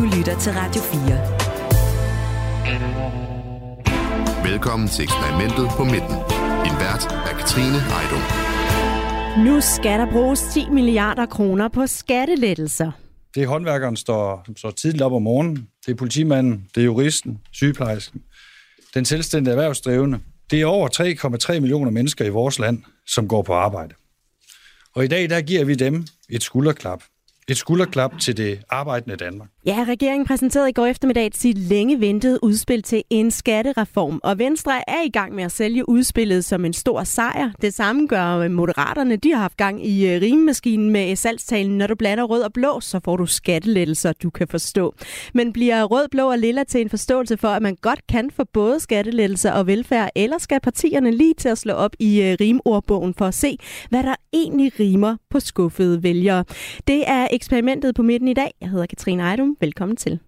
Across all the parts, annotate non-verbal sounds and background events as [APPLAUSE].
Du lytter til Radio 4. Velkommen til eksperimentet på midten. Din vært er Katrine Heidung. Nu skal der bruges 10 milliarder kroner på skattelettelser. Det er håndværkeren, står, som står tidligt op om morgenen. Det er politimanden, det er juristen, sygeplejersken, den selvstændige erhvervsdrivende. Det er over 3,3 millioner mennesker i vores land, som går på arbejde. Og i dag, der giver vi dem et skulderklap. Et skulderklap til det arbejdende Danmark. Ja, regeringen præsenterede i går eftermiddag sit længe ventede udspil til en skattereform, og Venstre er i gang med at sælge udspillet som en stor sejr. Det samme gør Moderaterne. De har haft gang i øh, rimemaskinen med salgstalen, når du blander rød og blå, så får du skattelettelser, du kan forstå. Men bliver rød, blå og lilla til en forståelse for, at man godt kan få både skattelettelser og velfærd, eller skal partierne lige til at slå op i øh, rimordbogen for at se, hvad der egentlig rimer på skuffede vælgere? Det er eksperimentet på midten i dag. Jeg hedder Katrine Ejdum. Velkommen til.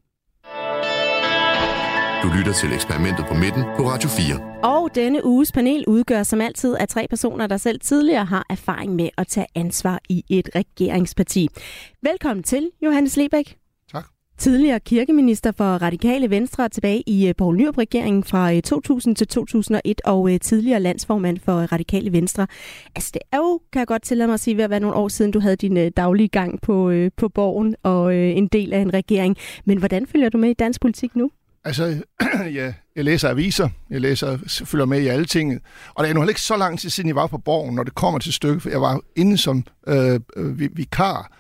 Du lytter til eksperimentet på midten på Radio 4. Og denne uges panel udgør som altid af tre personer, der selv tidligere har erfaring med at tage ansvar i et regeringsparti. Velkommen til, Johannes Lebæk. Tidligere kirkeminister for Radikale Venstre tilbage i øh, Poul Nyrup-regeringen fra øh, 2000 til 2001 og øh, tidligere landsformand for Radikale Venstre. Altså det er jo, kan jeg godt tillade mig at sige, ved at være nogle år siden, du havde din daglige gang på, på borgen og en del af en regering. Men hvordan følger du med i dansk politik nu? Altså, [CLEARS THROAT] ja, jeg læser aviser, jeg læser, følger med i alle ting. og det er nu heller ikke så lang tid siden, jeg var på borgen, når det kommer til stykket, for jeg var inde som øh, vikar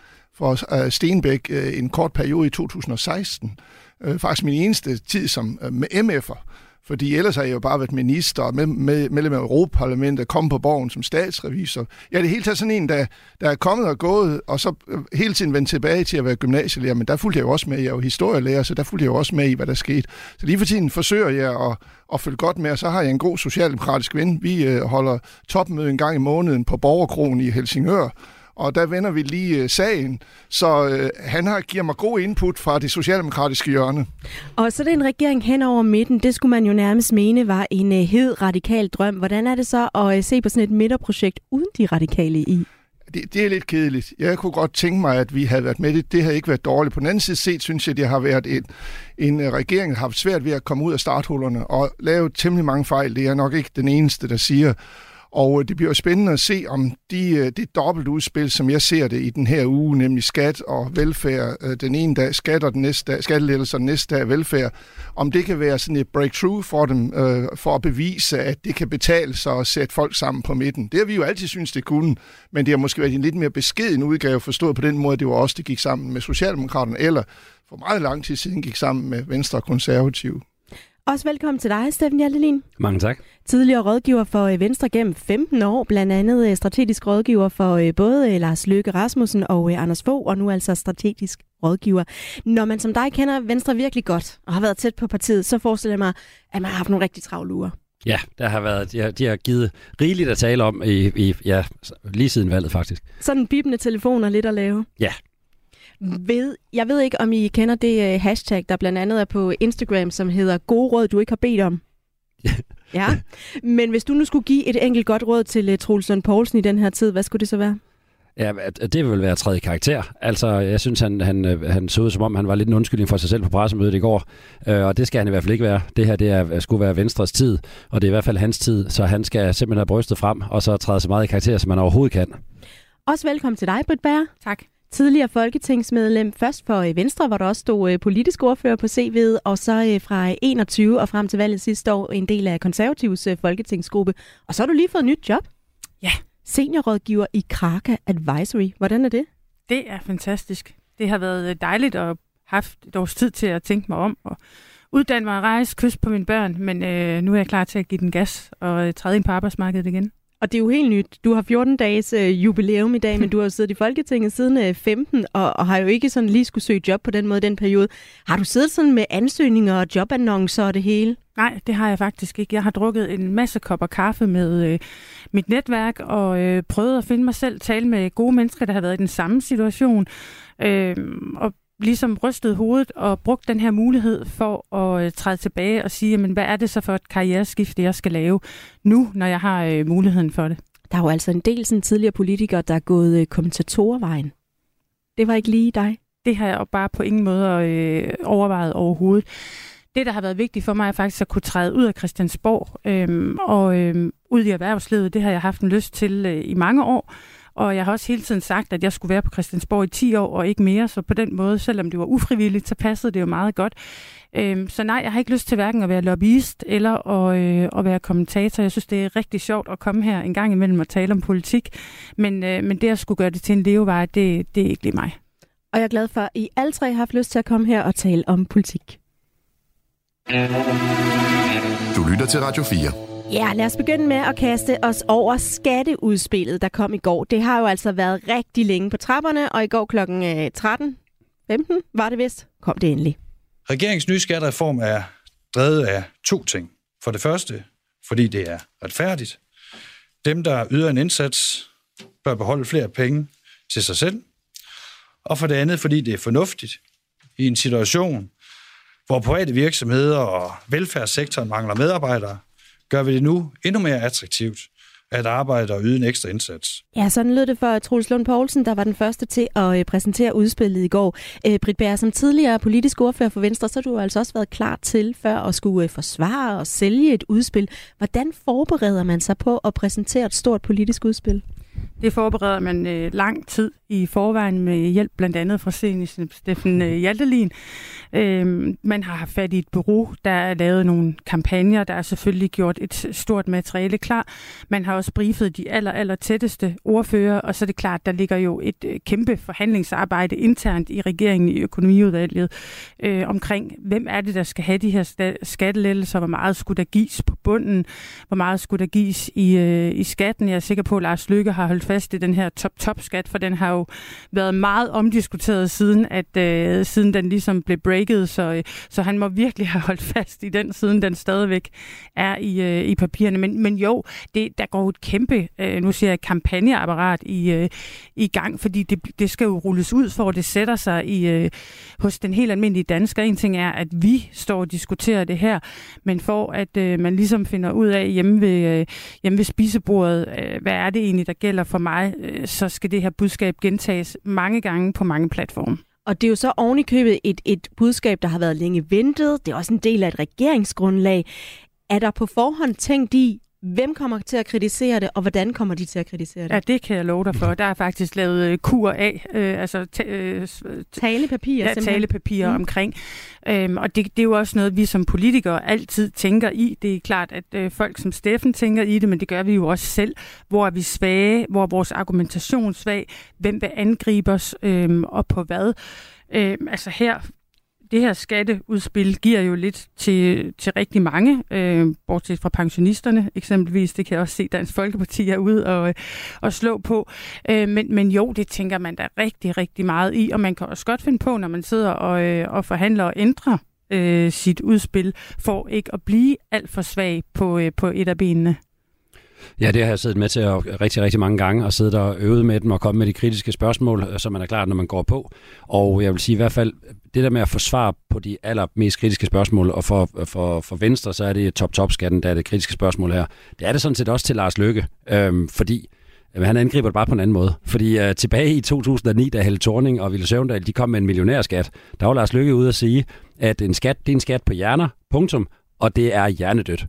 for øh, Stenbæk øh, en kort periode i 2016. Øh, faktisk min eneste tid som med MF'er. Fordi ellers har jeg jo bare været minister og med, med, medlem af Europaparlamentet, kom på borgen som statsrevisor. Jeg er det hele taget sådan en, der, der er kommet og gået, og så hele tiden vendt tilbage til at være gymnasielærer. Men der fulgte jeg jo også med. Jeg er jo historielærer, så der fulgte jeg jo også med i, hvad der skete. Så lige for tiden forsøger jeg at, at følge godt med, og så har jeg en god socialdemokratisk ven. Vi øh, holder topmøde en gang i måneden på Borgerkronen i Helsingør, og der vender vi lige øh, sagen. Så øh, han har giver mig god input fra det socialdemokratiske hjørne. Og så er det en regering hen over midten. Det skulle man jo nærmest mene var en øh, hed radikal drøm. Hvordan er det så at øh, se på sådan et midterprojekt uden de radikale i? Det, det er lidt kedeligt. Jeg kunne godt tænke mig, at vi havde været med det. Det har ikke været dårligt. På den anden side set, synes jeg, det har været en, en øh, regering, der har haft svært ved at komme ud af starthullerne og lave temmelig mange fejl. Det er nok ikke den eneste, der siger. Og øh, det bliver jo spændende at se, om de, øh, det dobbelt udspil, som jeg ser det i den her uge, nemlig skat og velfærd, øh, den ene dag skat og den næste dag, skattelettelser den næste dag velfærd, om det kan være sådan et breakthrough for dem, øh, for at bevise, at det kan betale sig at sætte folk sammen på midten. Det har vi jo altid synes det kunne, men det har måske været en lidt mere beskeden udgave, forstået på den måde, det var også det gik sammen med Socialdemokraterne, eller for meget lang tid siden gik sammen med Venstre og Konservative. Også velkommen til dig, Steffen Hjaltelin. Mange tak. Tidligere rådgiver for øh, Venstre gennem 15 år, blandt andet øh, strategisk rådgiver for øh, både Lars Løkke Rasmussen og Anders Fogh, og nu altså strategisk rådgiver. Når man som dig kender Venstre virkelig godt og har været tæt på partiet, så forestiller jeg mig, at man har haft nogle rigtig travle uger. Ja, der har været, de har, de har givet rigeligt at tale om i, i, ja, lige siden valget faktisk. Sådan bibende telefoner lidt at lave. Ja, ved, jeg ved ikke, om I kender det hashtag, der blandt andet er på Instagram, som hedder gode råd, du ikke har bedt om. [LAUGHS] ja, [LAUGHS] men hvis du nu skulle give et enkelt godt råd til uh, Troels Poulsen i den her tid, hvad skulle det så være? Ja, det vil være tredje karakter. Altså, jeg synes, han, han, øh, han så ud, som om han var lidt en undskyldning for sig selv på pressemødet i går. Øh, og det skal han i hvert fald ikke være. Det her det er, skulle være Venstres tid, og det er i hvert fald hans tid. Så han skal simpelthen have brystet frem, og så træde så meget i karakter, som man overhovedet kan. Også velkommen til dig, Britt Bager. Tak tidligere folketingsmedlem, først for øh, Venstre, hvor der også stod øh, politisk ordfører på CV'et, og så øh, fra 21 og frem til valget sidste år en del af konservativs folketingsgruppe. Og så har du lige fået et nyt job. Ja. Seniorrådgiver i Kraka Advisory. Hvordan er det? Det er fantastisk. Det har været dejligt at haft et års tid til at tænke mig om og uddanne mig og rejse, kys på mine børn, men øh, nu er jeg klar til at give den gas og træde ind på arbejdsmarkedet igen. Og det er jo helt nyt. Du har 14 dages øh, jubilæum i dag, men du har jo siddet i Folketinget siden øh, 15, og, og har jo ikke sådan lige skulle søge job på den måde den periode. Har du siddet sådan med ansøgninger og jobannoncer og det hele? Nej, det har jeg faktisk ikke. Jeg har drukket en masse kopper kaffe med øh, mit netværk og øh, prøvet at finde mig selv, tale med gode mennesker, der har været i den samme situation. Øh, og ligesom rystet hovedet og brugt den her mulighed for at øh, træde tilbage og sige, jamen, hvad er det så for et karriereskifte, jeg skal lave nu, når jeg har øh, muligheden for det. Der er jo altså en del sådan, tidligere politikere, der er gået øh, kommentatorvejen. Det var ikke lige dig? det har jeg bare på ingen måde øh, overvejet overhovedet. Det, der har været vigtigt for mig, er faktisk at kunne træde ud af Christiansborg øh, og øh, ud i erhvervslivet. Det har jeg haft en lyst til øh, i mange år. Og jeg har også hele tiden sagt, at jeg skulle være på Christiansborg i 10 år og ikke mere, så på den måde, selvom det var ufrivilligt, så passede det jo meget godt. Øhm, så nej, jeg har ikke lyst til hverken at være lobbyist eller at, øh, at være kommentator. Jeg synes, det er rigtig sjovt at komme her en gang imellem og tale om politik, men, øh, men det at skulle gøre det til en levevej, det, det er ikke lige mig. Og jeg er glad for, at I alle tre har haft lyst til at komme her og tale om politik. Du lytter til Radio 4. Ja, lad os begynde med at kaste os over skatteudspillet, der kom i går. Det har jo altså været rigtig længe på trapperne, og i går kl. 13.15 øh, var det vist, kom det endelig. Regeringens nye skattereform er drevet af to ting. For det første, fordi det er retfærdigt. Dem, der yder en indsats, bør beholde flere penge til sig selv. Og for det andet, fordi det er fornuftigt i en situation, hvor private virksomheder og velfærdssektoren mangler medarbejdere, gør vi det nu endnu mere attraktivt at arbejde og yde en ekstra indsats. Ja, sådan lød det for Troels Lund Poulsen, der var den første til at øh, præsentere udspillet i går. Øh, Britt Bær, som tidligere politisk ordfører for Venstre, så har du altså også været klar til før at skulle øh, forsvare og sælge et udspil. Hvordan forbereder man sig på at præsentere et stort politisk udspil? Det forbereder man øh, lang tid i forvejen med hjælp blandt andet fra Steffen øh, Hjaltelin. Øh, man har haft fat i et bureau, der er lavet nogle kampagner, der er selvfølgelig gjort et stort materiale klar. Man har også briefet de aller, aller tætteste ordfører, og så er det klart, der ligger jo et øh, kæmpe forhandlingsarbejde internt i regeringen i økonomiudvalget øh, omkring, hvem er det, der skal have de her skattelettelser, hvor meget skulle der gives på bunden, hvor meget skulle der gives i, øh, i skatten. Jeg er sikker på, at Lars Lykke har holdt fast i den her top-top-skat, for den har jo været meget omdiskuteret siden, at øh, siden den ligesom blev breaket, så, øh, så han må virkelig have holdt fast i den, siden den stadigvæk er i, øh, i papirerne. Men, men jo, det, der går et kæmpe, øh, nu siger jeg, kampagneapparat i, øh, i gang, fordi det, det skal jo rulles ud, for at det sætter sig i, øh, hos den helt almindelige dansker. En ting er, at vi står og diskuterer det her, men for at øh, man ligesom finder ud af hjemme ved, øh, hjemme ved spisebordet, øh, hvad er det egentlig, der gælder for mig, øh, så skal det her budskab gentages mange gange på mange platforme. Og det er jo så ovenikøbet et, et budskab, der har været længe ventet. Det er også en del af et regeringsgrundlag. Er der på forhånd tænkt i, Hvem kommer til at kritisere det, og hvordan kommer de til at kritisere det? Ja, det kan jeg love dig for. Der er faktisk lavet øh, kur af, øh, altså ta- øh, talepapirer, ja, talepapirer mm. omkring. Øhm, og det, det er jo også noget, vi som politikere altid tænker i. Det er klart, at øh, folk som Steffen tænker i det, men det gør vi jo også selv. Hvor er vi svage? Hvor er vores argumentation svag? Hvem vil angribe os? Øh, og på hvad? Øh, altså her det her skatteudspil giver jo lidt til, til rigtig mange, øh, bortset fra pensionisterne eksempelvis. Det kan jeg også se, Dansk Folkeparti er ude og, og slå på. Øh, men, men jo, det tænker man da rigtig, rigtig meget i, og man kan også godt finde på, når man sidder og, øh, og forhandler og ændrer øh, sit udspil, for ikke at blive alt for svag på, øh, på et af benene. Ja, det har jeg siddet med til at, rigtig, rigtig mange gange, og siddet og øvet med dem og kommet med de kritiske spørgsmål, øh, som så man er klar, når man går på. Og jeg vil sige i hvert fald, det der med at få svar på de allermest kritiske spørgsmål, og for, for, for Venstre, så er det top-top-skatten, der er det kritiske spørgsmål her. Det er det sådan set også til Lars Løkke, øhm, fordi Jamen, han angriber det bare på en anden måde. Fordi øh, tilbage i 2009, da Helle Thorning og Ville Søvndal, de kom med en millionærskat, der var Lars Løkke ude at sige, at en skat, det er en skat på hjerner, punktum, og det er hjernedødt.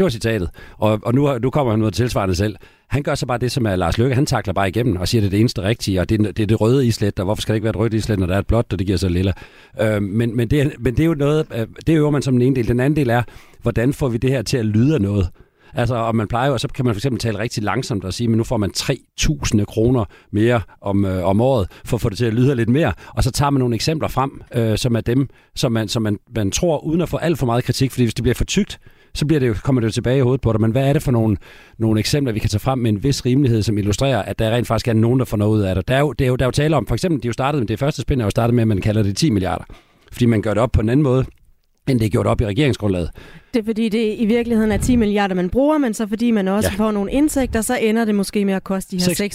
Det var citatet. Og, og nu, nu kommer han noget tilsvarende selv. Han gør så bare det, som er Lars Løkke. Han takler bare igennem og siger, at det er det eneste rigtige, og det er det, er det røde islet, og hvorfor skal det ikke være et rødt islet, når der er et blåt, og det giver så lille. Øh, men, men, det men det er jo noget, øh, det øver man som den ene del. Den anden del er, hvordan får vi det her til at lyde af noget? Altså, og man plejer jo, så kan man for eksempel tale rigtig langsomt og sige, men nu får man 3.000 kroner mere om, øh, om året, for at få det til at lyde lidt mere. Og så tager man nogle eksempler frem, øh, som er dem, som man, som man, man tror, uden at få alt for meget kritik, fordi hvis det bliver for tykt, så bliver det jo, kommer det jo tilbage i hovedet på dig. Men hvad er det for nogle, nogle eksempler, vi kan tage frem med en vis rimelighed, som illustrerer, at der rent faktisk er nogen, der får noget ud af det? Der er jo, det er jo, der er jo tale om, for eksempel, de jo startede, det første spænd er jo startet med, at man kalder det 10 milliarder. Fordi man gør det op på en anden måde, end det er gjort op i regeringsgrundlaget. Det er fordi, det i virkeligheden er 10 milliarder, man bruger, men så fordi man også ja. får nogle indtægter, så ender det måske med at koste de her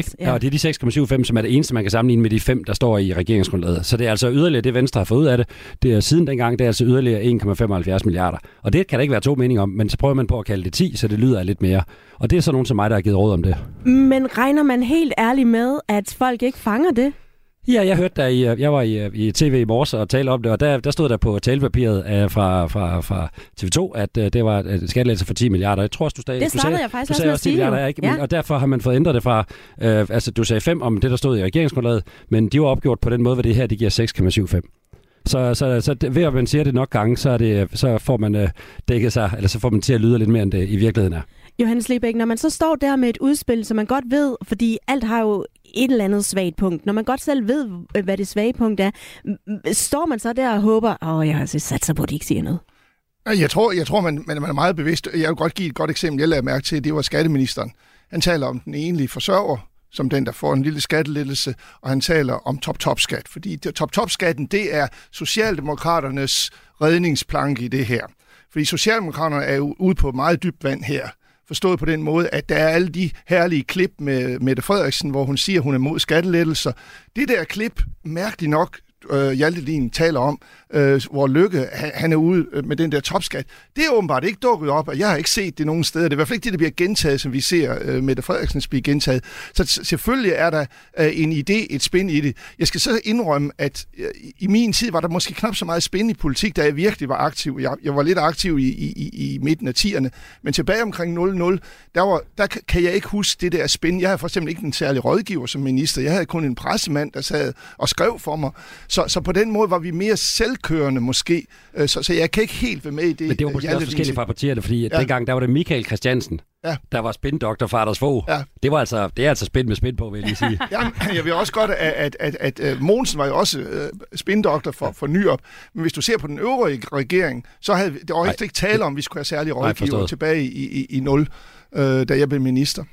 6,75. Ja. ja, det er de 6,75, som er det eneste, man kan sammenligne med de fem, der står i regeringsgrundlaget. Så det er altså yderligere det, Venstre har fået ud af det. Det er siden dengang, det er altså yderligere 1,75 milliarder. Og det kan der ikke være to meninger om, men så prøver man på at kalde det 10, så det lyder lidt mere. Og det er så nogen som mig, der har givet råd om det. Men regner man helt ærligt med, at folk ikke fanger det? Ja, jeg hørte der i, jeg var i, i tv i morges og talte om det, og der, der stod der på talepapiret uh, fra, fra, fra TV2, at uh, det var et skattelæse for 10 milliarder. Jeg tror også, du sagde... Det startede jeg faktisk du sagde også 10 milliarder, ja. ikke? Ja. og derfor har man fået ændret det fra... Uh, altså, du sagde 5 om det, der stod i regeringsgrundlaget, men de var opgjort på den måde, hvor det her, det giver 6,75. Så, så, så ved at man siger det nok gange, så, er det, så får man uh, dækket sig, eller så får man til at lyde lidt mere, end det i virkeligheden er. Johannes Lebæk, når man så står der med et udspil, som man godt ved, fordi alt har jo et eller andet svagt punkt. Når man godt selv ved, øh, hvad det svage punkt er, står man så der og håber, åh, oh, jeg har altså sat sig på, at de ikke siger noget? Jeg tror, jeg tror man, man er meget bevidst. Jeg vil godt give et godt eksempel, jeg lader mærke til, det var skatteministeren. Han taler om den enlige forsørger, som den, der får en lille skattelettelse, og han taler om top-top-skat, fordi top-top-skatten, det er Socialdemokraternes redningsplanke i det her. Fordi Socialdemokraterne er jo ude på meget dybt vand her. Forstået på den måde, at der er alle de herlige klip med Mette Frederiksen, hvor hun siger, at hun er mod skattelettelser. Det der klip, mærkeligt nok, øh, Hjalte taler om, øh, hvor Lykke han, han er ude øh, med den der topskat. Det er åbenbart ikke dukket op, og jeg har ikke set det nogen steder. Det er i hvert fald ikke det, der bliver gentaget, som vi ser øh, Mette Frederiksen blive gentaget. Så selvfølgelig er der øh, en idé, et spænd i det. Jeg skal så indrømme, at øh, i min tid var der måske knap så meget spænd i politik, da jeg virkelig var aktiv. Jeg, jeg var lidt aktiv i, i, i midten af 10'erne, men tilbage omkring 00, der, var, der kan jeg ikke huske det der spænd. Jeg havde for eksempel ikke en særlig rådgiver som minister. Jeg havde kun en pressemand, der sad og skrev for mig. Så, så på den måde var vi mere selv selvkørende måske, øh, så, så jeg kan ikke helt være med i det. Men det var måske også forskelligt fra partierne, fordi ja. dengang der var det Michael Christiansen, ja. der var spindoktor for Anders Fogh. Ja. Det, var altså, det er altså spind med spind på, vil jeg lige sige. [LAUGHS] ja, jeg vil også godt, at, at, at, at, at Mogensen var jo også uh, spindoktor for, for Nyop, men hvis du ser på den øvrige regering, så havde det var ikke tale om, at vi skulle have særlige rådgiver tilbage i, i, i 0, uh, da jeg blev minister.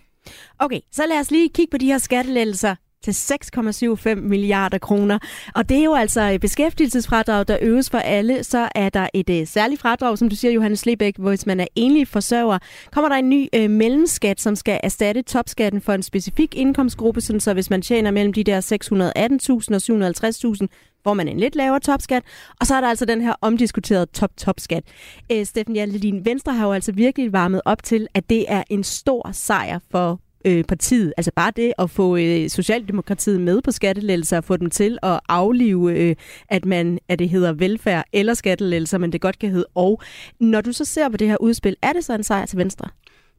Okay, så lad os lige kigge på de her skattelettelser, til 6,75 milliarder kroner. Og det er jo altså beskæftigelsesfradrag, der øves for alle. Så er der et uh, særligt fradrag, som du siger, Johannes Lebæk, hvis man er enlig forsørger. Kommer der en ny uh, mellemskat, som skal erstatte topskatten for en specifik indkomstgruppe, sådan så hvis man tjener mellem de der 618.000 og 750.000, får man en lidt lavere topskat. Og så er der altså den her omdiskuterede top-topskat. Uh, Steffen Hjaltelin, Venstre har jo altså virkelig varmet op til, at det er en stor sejr for øh, partiet. Altså bare det at få øh, Socialdemokratiet med på skattelettelser og få dem til at aflive, øh, at, man, at det hedder velfærd eller skattelettelser, men det godt kan hedde og. Når du så ser på det her udspil, er det så en sejr til Venstre?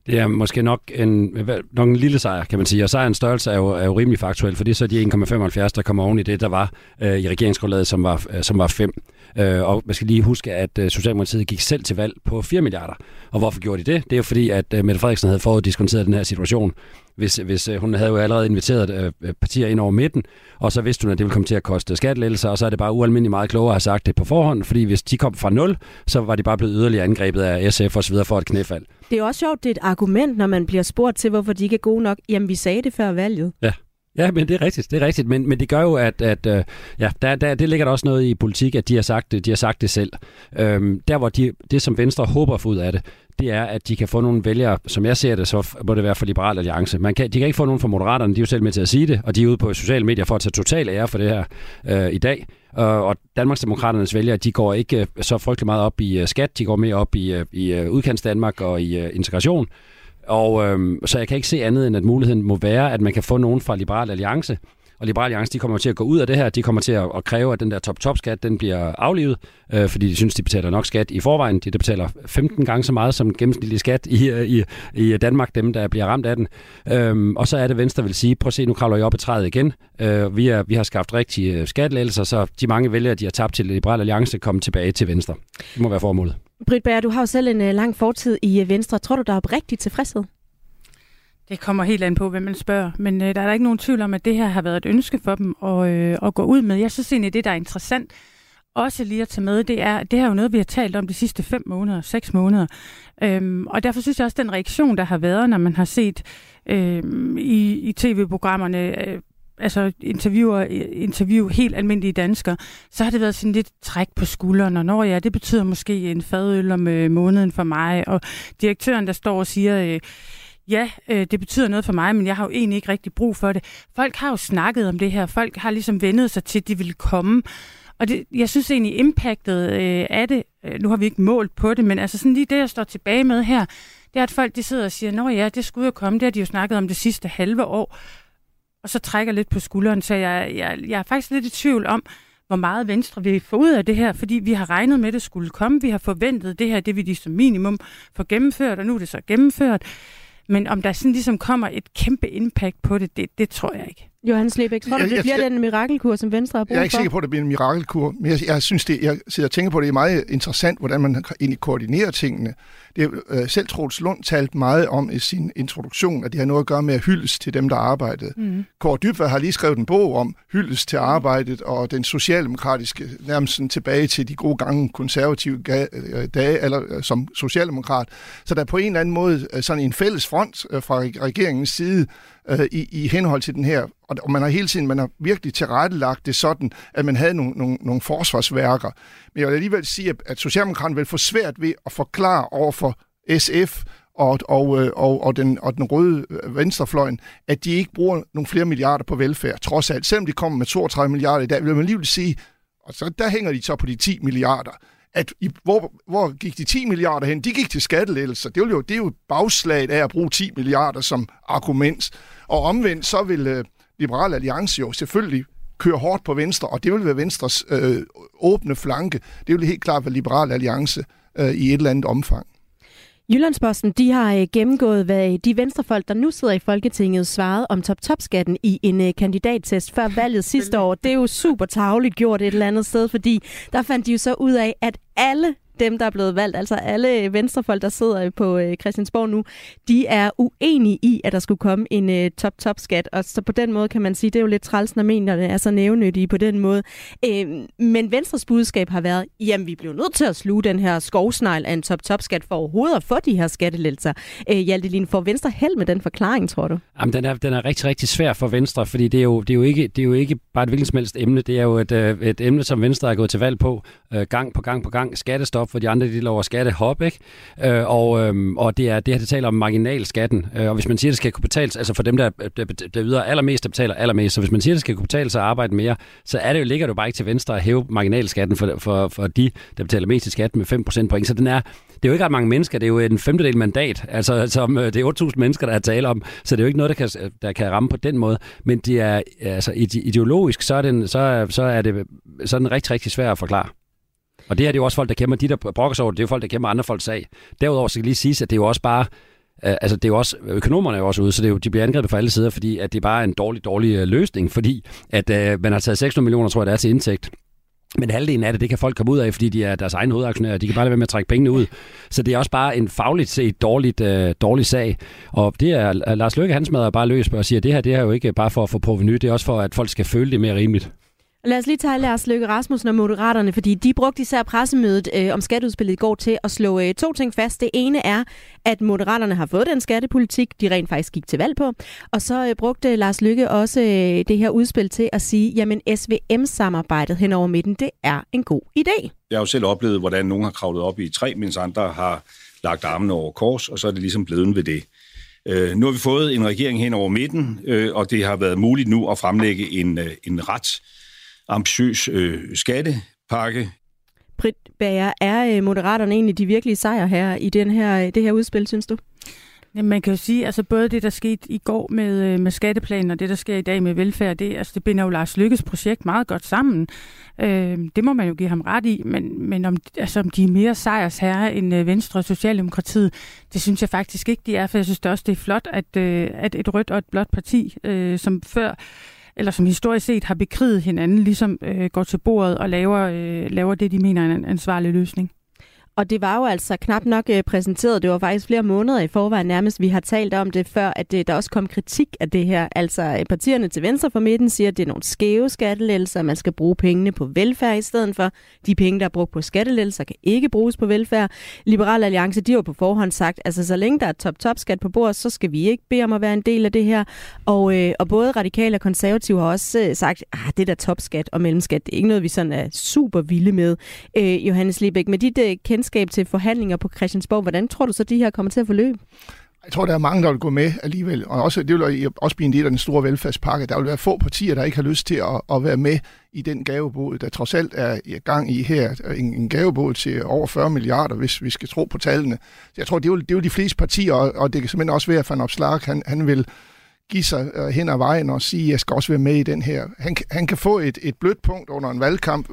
Det er måske nok en, nok en lille sejr, kan man sige. Og sejrens størrelse er jo, er jo rimelig faktuel, for det er så de 1,75, der kommer oven i det, der var øh, i regeringsgrundlaget, som var, øh, som var 5. Øh, og man skal lige huske, at øh, Socialdemokratiet gik selv til valg på 4 milliarder. Og hvorfor gjorde de det? Det er jo fordi, at øh, Mette Frederiksen havde foruddiskonteret den her situation. Hvis, hvis øh, hun havde jo allerede inviteret øh, øh, partier ind over midten, og så vidste hun, at det ville komme til at koste skattelettelser, og så er det bare ualmindeligt meget klogere at have sagt det på forhånd, fordi hvis de kom fra 0, så var de bare blevet yderligere angrebet af SF og så videre for et knæfald. Det er også sjovt, det er et argument, når man bliver spurgt til, hvorfor de ikke er gode nok. Jamen, vi sagde det før valget. Ja. Ja, men det er rigtigt, det er rigtigt. Men, men det gør jo, at, at øh, ja, der, der, det ligger der også noget i politik, at de har sagt det, de har sagt det selv. Øhm, der hvor de, det, som Venstre håber at få ud af det, det er, at de kan få nogle vælgere, som jeg ser det, så må det være for Liberal Alliance. Man kan, de kan ikke få nogen fra Moderaterne, de er jo selv med til at sige det, og de er ude på sociale medier for at tage total ære for det her øh, i dag. Og, og Danmarksdemokraternes vælgere, de går ikke øh, så frygtelig meget op i øh, skat, de går mere op i, øh, i uh, udkants Danmark og i integration. Og øhm, så jeg kan ikke se andet end, at muligheden må være, at man kan få nogen fra Liberal Alliance. Og Liberal Alliance, de kommer til at gå ud af det her. De kommer til at, at kræve, at den der top-top-skat, den bliver aflivet, øh, fordi de synes, de betaler nok skat i forvejen. De der betaler 15 gange så meget som gennemsnitlig skat i, øh, i, i Danmark, dem der bliver ramt af den. Øhm, og så er det Venstre vil sige, prøv at se, nu kravler jeg op i træet igen. Øh, vi, er, vi har skabt rigtige øh, skattelettelser, så de mange vælgere, de har tabt til Liberal Alliance, kommer tilbage til Venstre. Det må være formålet. Britt Bager, du har jo selv en øh, lang fortid i Venstre. Tror du, der er oprigtig tilfredshed? Det kommer helt an på, hvem man spørger. Men øh, der er der ikke nogen tvivl om, at det her har været et ønske for dem at, øh, at gå ud med. Jeg synes egentlig, det der er interessant, også lige at tage med, det er, det her er jo noget, vi har talt om de sidste fem måneder, seks måneder. Øhm, og derfor synes jeg også, den reaktion, der har været, når man har set øhm, i, i tv-programmerne, øh, altså interviewer, interview helt almindelige danskere, så har det været sådan lidt træk på skulderen, og når ja, det betyder måske en fadøl om øh, måneden for mig, og direktøren, der står og siger, øh, ja, øh, det betyder noget for mig, men jeg har jo egentlig ikke rigtig brug for det. Folk har jo snakket om det her. Folk har ligesom vendet sig til, at de vil komme. Og det, jeg synes egentlig, impactet øh, af det, øh, nu har vi ikke målt på det, men altså sådan lige det, jeg står tilbage med her, det er, at folk de sidder og siger, nå ja, det skulle jo komme, det har de jo snakket om det sidste halve år. og så trækker lidt på skulderen. Så jeg, jeg, jeg er faktisk lidt i tvivl om, hvor meget Venstre vil få ud af det her, fordi vi har regnet med, at det skulle komme. Vi har forventet det her, det vil de som minimum få gennemført, og nu er det så gennemført. Men om der sådan ligesom kommer et kæmpe impact på det, det, det tror jeg ikke. Johannes Lebæk, tror du, Jeg- det bliver jeg- den mirakelkur, som Venstre har brug Jeg er ikke for? sikker på, at det bliver en mirakelkur, men jeg, jeg synes, det, jeg sidder og tænker på, at det er meget interessant, hvordan man egentlig koordinerer tingene. Det øh, selv Troels Lund talt meget om i sin introduktion, at det har noget at gøre med at hyldes til dem, der arbejdede. Mm. Kåre Dybvad har lige skrevet en bog om hyldes til arbejdet og den socialdemokratiske, nærmest sådan tilbage til de gode gange konservative øh, dage, eller øh, som socialdemokrat. Så der er på en eller anden måde øh, sådan en fælles front fra reg- regeringens side øh, i, i henhold til den her. Og, og man har hele tiden, man har virkelig tilrettelagt det sådan, at man havde nogle, nogle, nogle forsvarsværker. Men jeg vil alligevel sige, at, at Socialdemokraterne vil få svært ved at forklare over for SF og, og, øh, og, og, den, og den røde øh, venstrefløjen, at de ikke bruger nogle flere milliarder på velfærd, trods alt. Selvom de kommer med 32 milliarder i dag, vil man alligevel sige, og så der hænger de så på de 10 milliarder. At i, hvor, hvor gik de 10 milliarder hen? De gik til skattelettelser. Det, er jo, det er jo et bagslag af at bruge 10 milliarder som argument. Og omvendt, så vil øh, Liberal Alliance jo selvfølgelig køre hårdt på Venstre, og det vil være Venstres øh, åbne flanke. Det vil helt klart være Liberal Alliance øh, i et eller andet omfang. Jyllandsposten de har øh, gennemgået, hvad de venstrefolk, der nu sidder i Folketinget, svarede om top-top-skatten i en øh, kandidattest før valget sidste år. Det er jo super tavligt gjort et eller andet sted, fordi der fandt de jo så ud af, at alle dem, der er blevet valgt, altså alle venstrefolk, der sidder på øh, Christiansborg nu, de er uenige i, at der skulle komme en øh, top-top-skat. Og så på den måde kan man sige, det er jo lidt træls, når menerne er så altså nævnyttige på den måde. Øh, men Venstres budskab har været, jamen vi bliver nødt til at sluge den her skovsnegl af en top-top-skat for overhovedet at få de her skattelettelser. Øh, Hjalte Lien, får Venstre held med den forklaring, tror du? Jamen, den er, den er rigtig, rigtig svær for Venstre, fordi det er jo, det er jo, ikke, det er jo ikke bare et hvilket som helst emne. Det er jo et, et emne, som Venstre er gået til valg på gang på gang på gang. Skattestop, for de andre de lover skattehop, ikke? Øh, og, øh, og det er det her, det taler om marginalskatten. Øh, og hvis man siger, det skal kunne betales, altså for dem, der, der, der yder allermest, der betaler allermest, så hvis man siger, det skal kunne betale sig at arbejde mere, så er det jo, ligger det jo bare ikke til Venstre at hæve marginalskatten for, for, for de, der betaler mest i skat med 5% point. Så den er, det er jo ikke ret mange mennesker, det er jo en femtedel mandat, altså som, øh, det er 8.000 mennesker, der er tale om, så det er jo ikke noget, der kan, der kan ramme på den måde, men det er, altså ideologisk, så er, den, så, så er det så den rigtig, rigtig svært at forklare. Og det her det er jo også folk, der kæmper, de der brokker sig over det, det er jo folk, der kæmper andre folks sag. Derudover så kan jeg lige sige, at det er jo også bare, øh, altså det er jo også, økonomerne er jo også ude, så det er jo, de bliver angrebet fra alle sider, fordi at det er bare en dårlig, dårlig øh, løsning, fordi at øh, man har taget 600 millioner, tror jeg, det er til indtægt. Men halvdelen af det, det kan folk komme ud af, fordi de er deres egne hovedaktionærer. De kan bare lade være med at trække pengene ud. Så det er også bare en fagligt set dårligt, øh, dårlig sag. Og det er Lars Løkke, han smadrer bare løs på og siger, at det her det er jo ikke bare for at få proveny, det er også for, at folk skal føle det mere rimeligt. Lad os lige tage Lars Løkke Rasmussen og Moderaterne, fordi de brugte især pressemødet øh, om skatteudspillet i går til at slå øh, to ting fast. Det ene er, at Moderaterne har fået den skattepolitik, de rent faktisk gik til valg på. Og så øh, brugte Lars Løkke også øh, det her udspil til at sige, jamen SVM-samarbejdet hen over midten, det er en god idé. Jeg har jo selv oplevet, hvordan nogen har kravlet op i træ, mens andre har lagt armene over kors, og så er det ligesom blevet ved det. Øh, nu har vi fået en regering hen over midten, øh, og det har været muligt nu at fremlægge en, øh, en ret ambitiøs øh, skattepakke. Britt Bager, er øh, Moderaterne egentlig de virkelige sejre her i den her, det her udspil, synes du? Jamen, man kan jo sige, altså både det, der skete i går med, øh, med skatteplanen, og det, der sker i dag med velfærd, det, altså, det binder jo Lars Lykkes projekt meget godt sammen. Øh, det må man jo give ham ret i, men, men om, altså, om de er mere sejrsherre end øh, Venstre og Socialdemokratiet, det synes jeg faktisk ikke, de er, for jeg synes det også, det er flot, at, øh, at et rødt og et blåt parti, øh, som før eller som historisk set har bekriget hinanden, ligesom øh, går til bordet og laver, øh, laver det, de mener er en ansvarlig løsning. Og det var jo altså knap nok øh, præsenteret. Det var faktisk flere måneder i forvejen nærmest. Vi har talt om det før, at der også kom kritik af det her. Altså øh, partierne til venstre for midten siger, at det er nogle skæve skattelettelser. Man skal bruge pengene på velfærd i stedet for. De penge, der er brugt på skattelettelser, kan ikke bruges på velfærd. Liberal Alliance, de har på forhånd sagt, altså så længe der er top-top-skat på bordet, så skal vi ikke bede om at være en del af det her. Og, øh, og både radikale og konservative har også øh, sagt, at det der topskat og mellemskat, det er ikke noget, vi sådan er super vilde med. Øh, Johannes Liebæk, med dit øh, kendskab til forhandlinger på Christiansborg, hvordan tror du så, de her kommer til at forløbe? Jeg tror, der er mange, der vil gå med alligevel. Og også, det vil også blive en del af den store velfærdspakke. Der vil være få partier, der ikke har lyst til at, at være med i den gavebåd, der trods alt er i gang i her. En, en gavebåd til over 40 milliarder, hvis vi skal tro på tallene. Så jeg tror, det er det er de fleste partier, og, og det kan simpelthen også være, at Van Opslark, han, han vil give sig øh, hen ad vejen og sige, at jeg skal også være med i den her. Han, han kan få et, et blødt punkt under en valgkamp,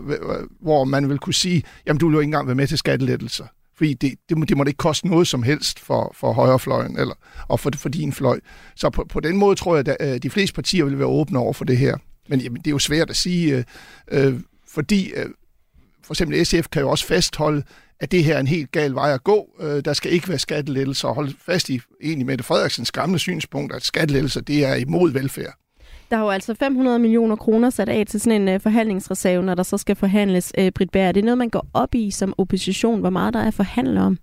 hvor man vil kunne sige, jamen du vil jo ikke engang være med til skattelettelser. Fordi det, det, må, det må ikke koste noget som helst for, for højrefløjen eller, og for, for din fløj. Så på, på den måde tror jeg, at øh, de fleste partier vil være åbne over for det her. Men jamen, det er jo svært at sige, øh, øh, fordi øh, for eksempel SF kan jo også fastholde, at det her er en helt gal vej at gå. Øh, der skal ikke være skattelettelser og holde fast i egentlig Mette Frederiksens gamle synspunkt, at skattelettelser det er imod velfærd. Der er jo altså 500 millioner kroner sat af til sådan en uh, forhandlingsreserve, når der så skal forhandles. Uh, Britt Bager, er det noget, man går op i som opposition? Hvor meget der er forhandlet om?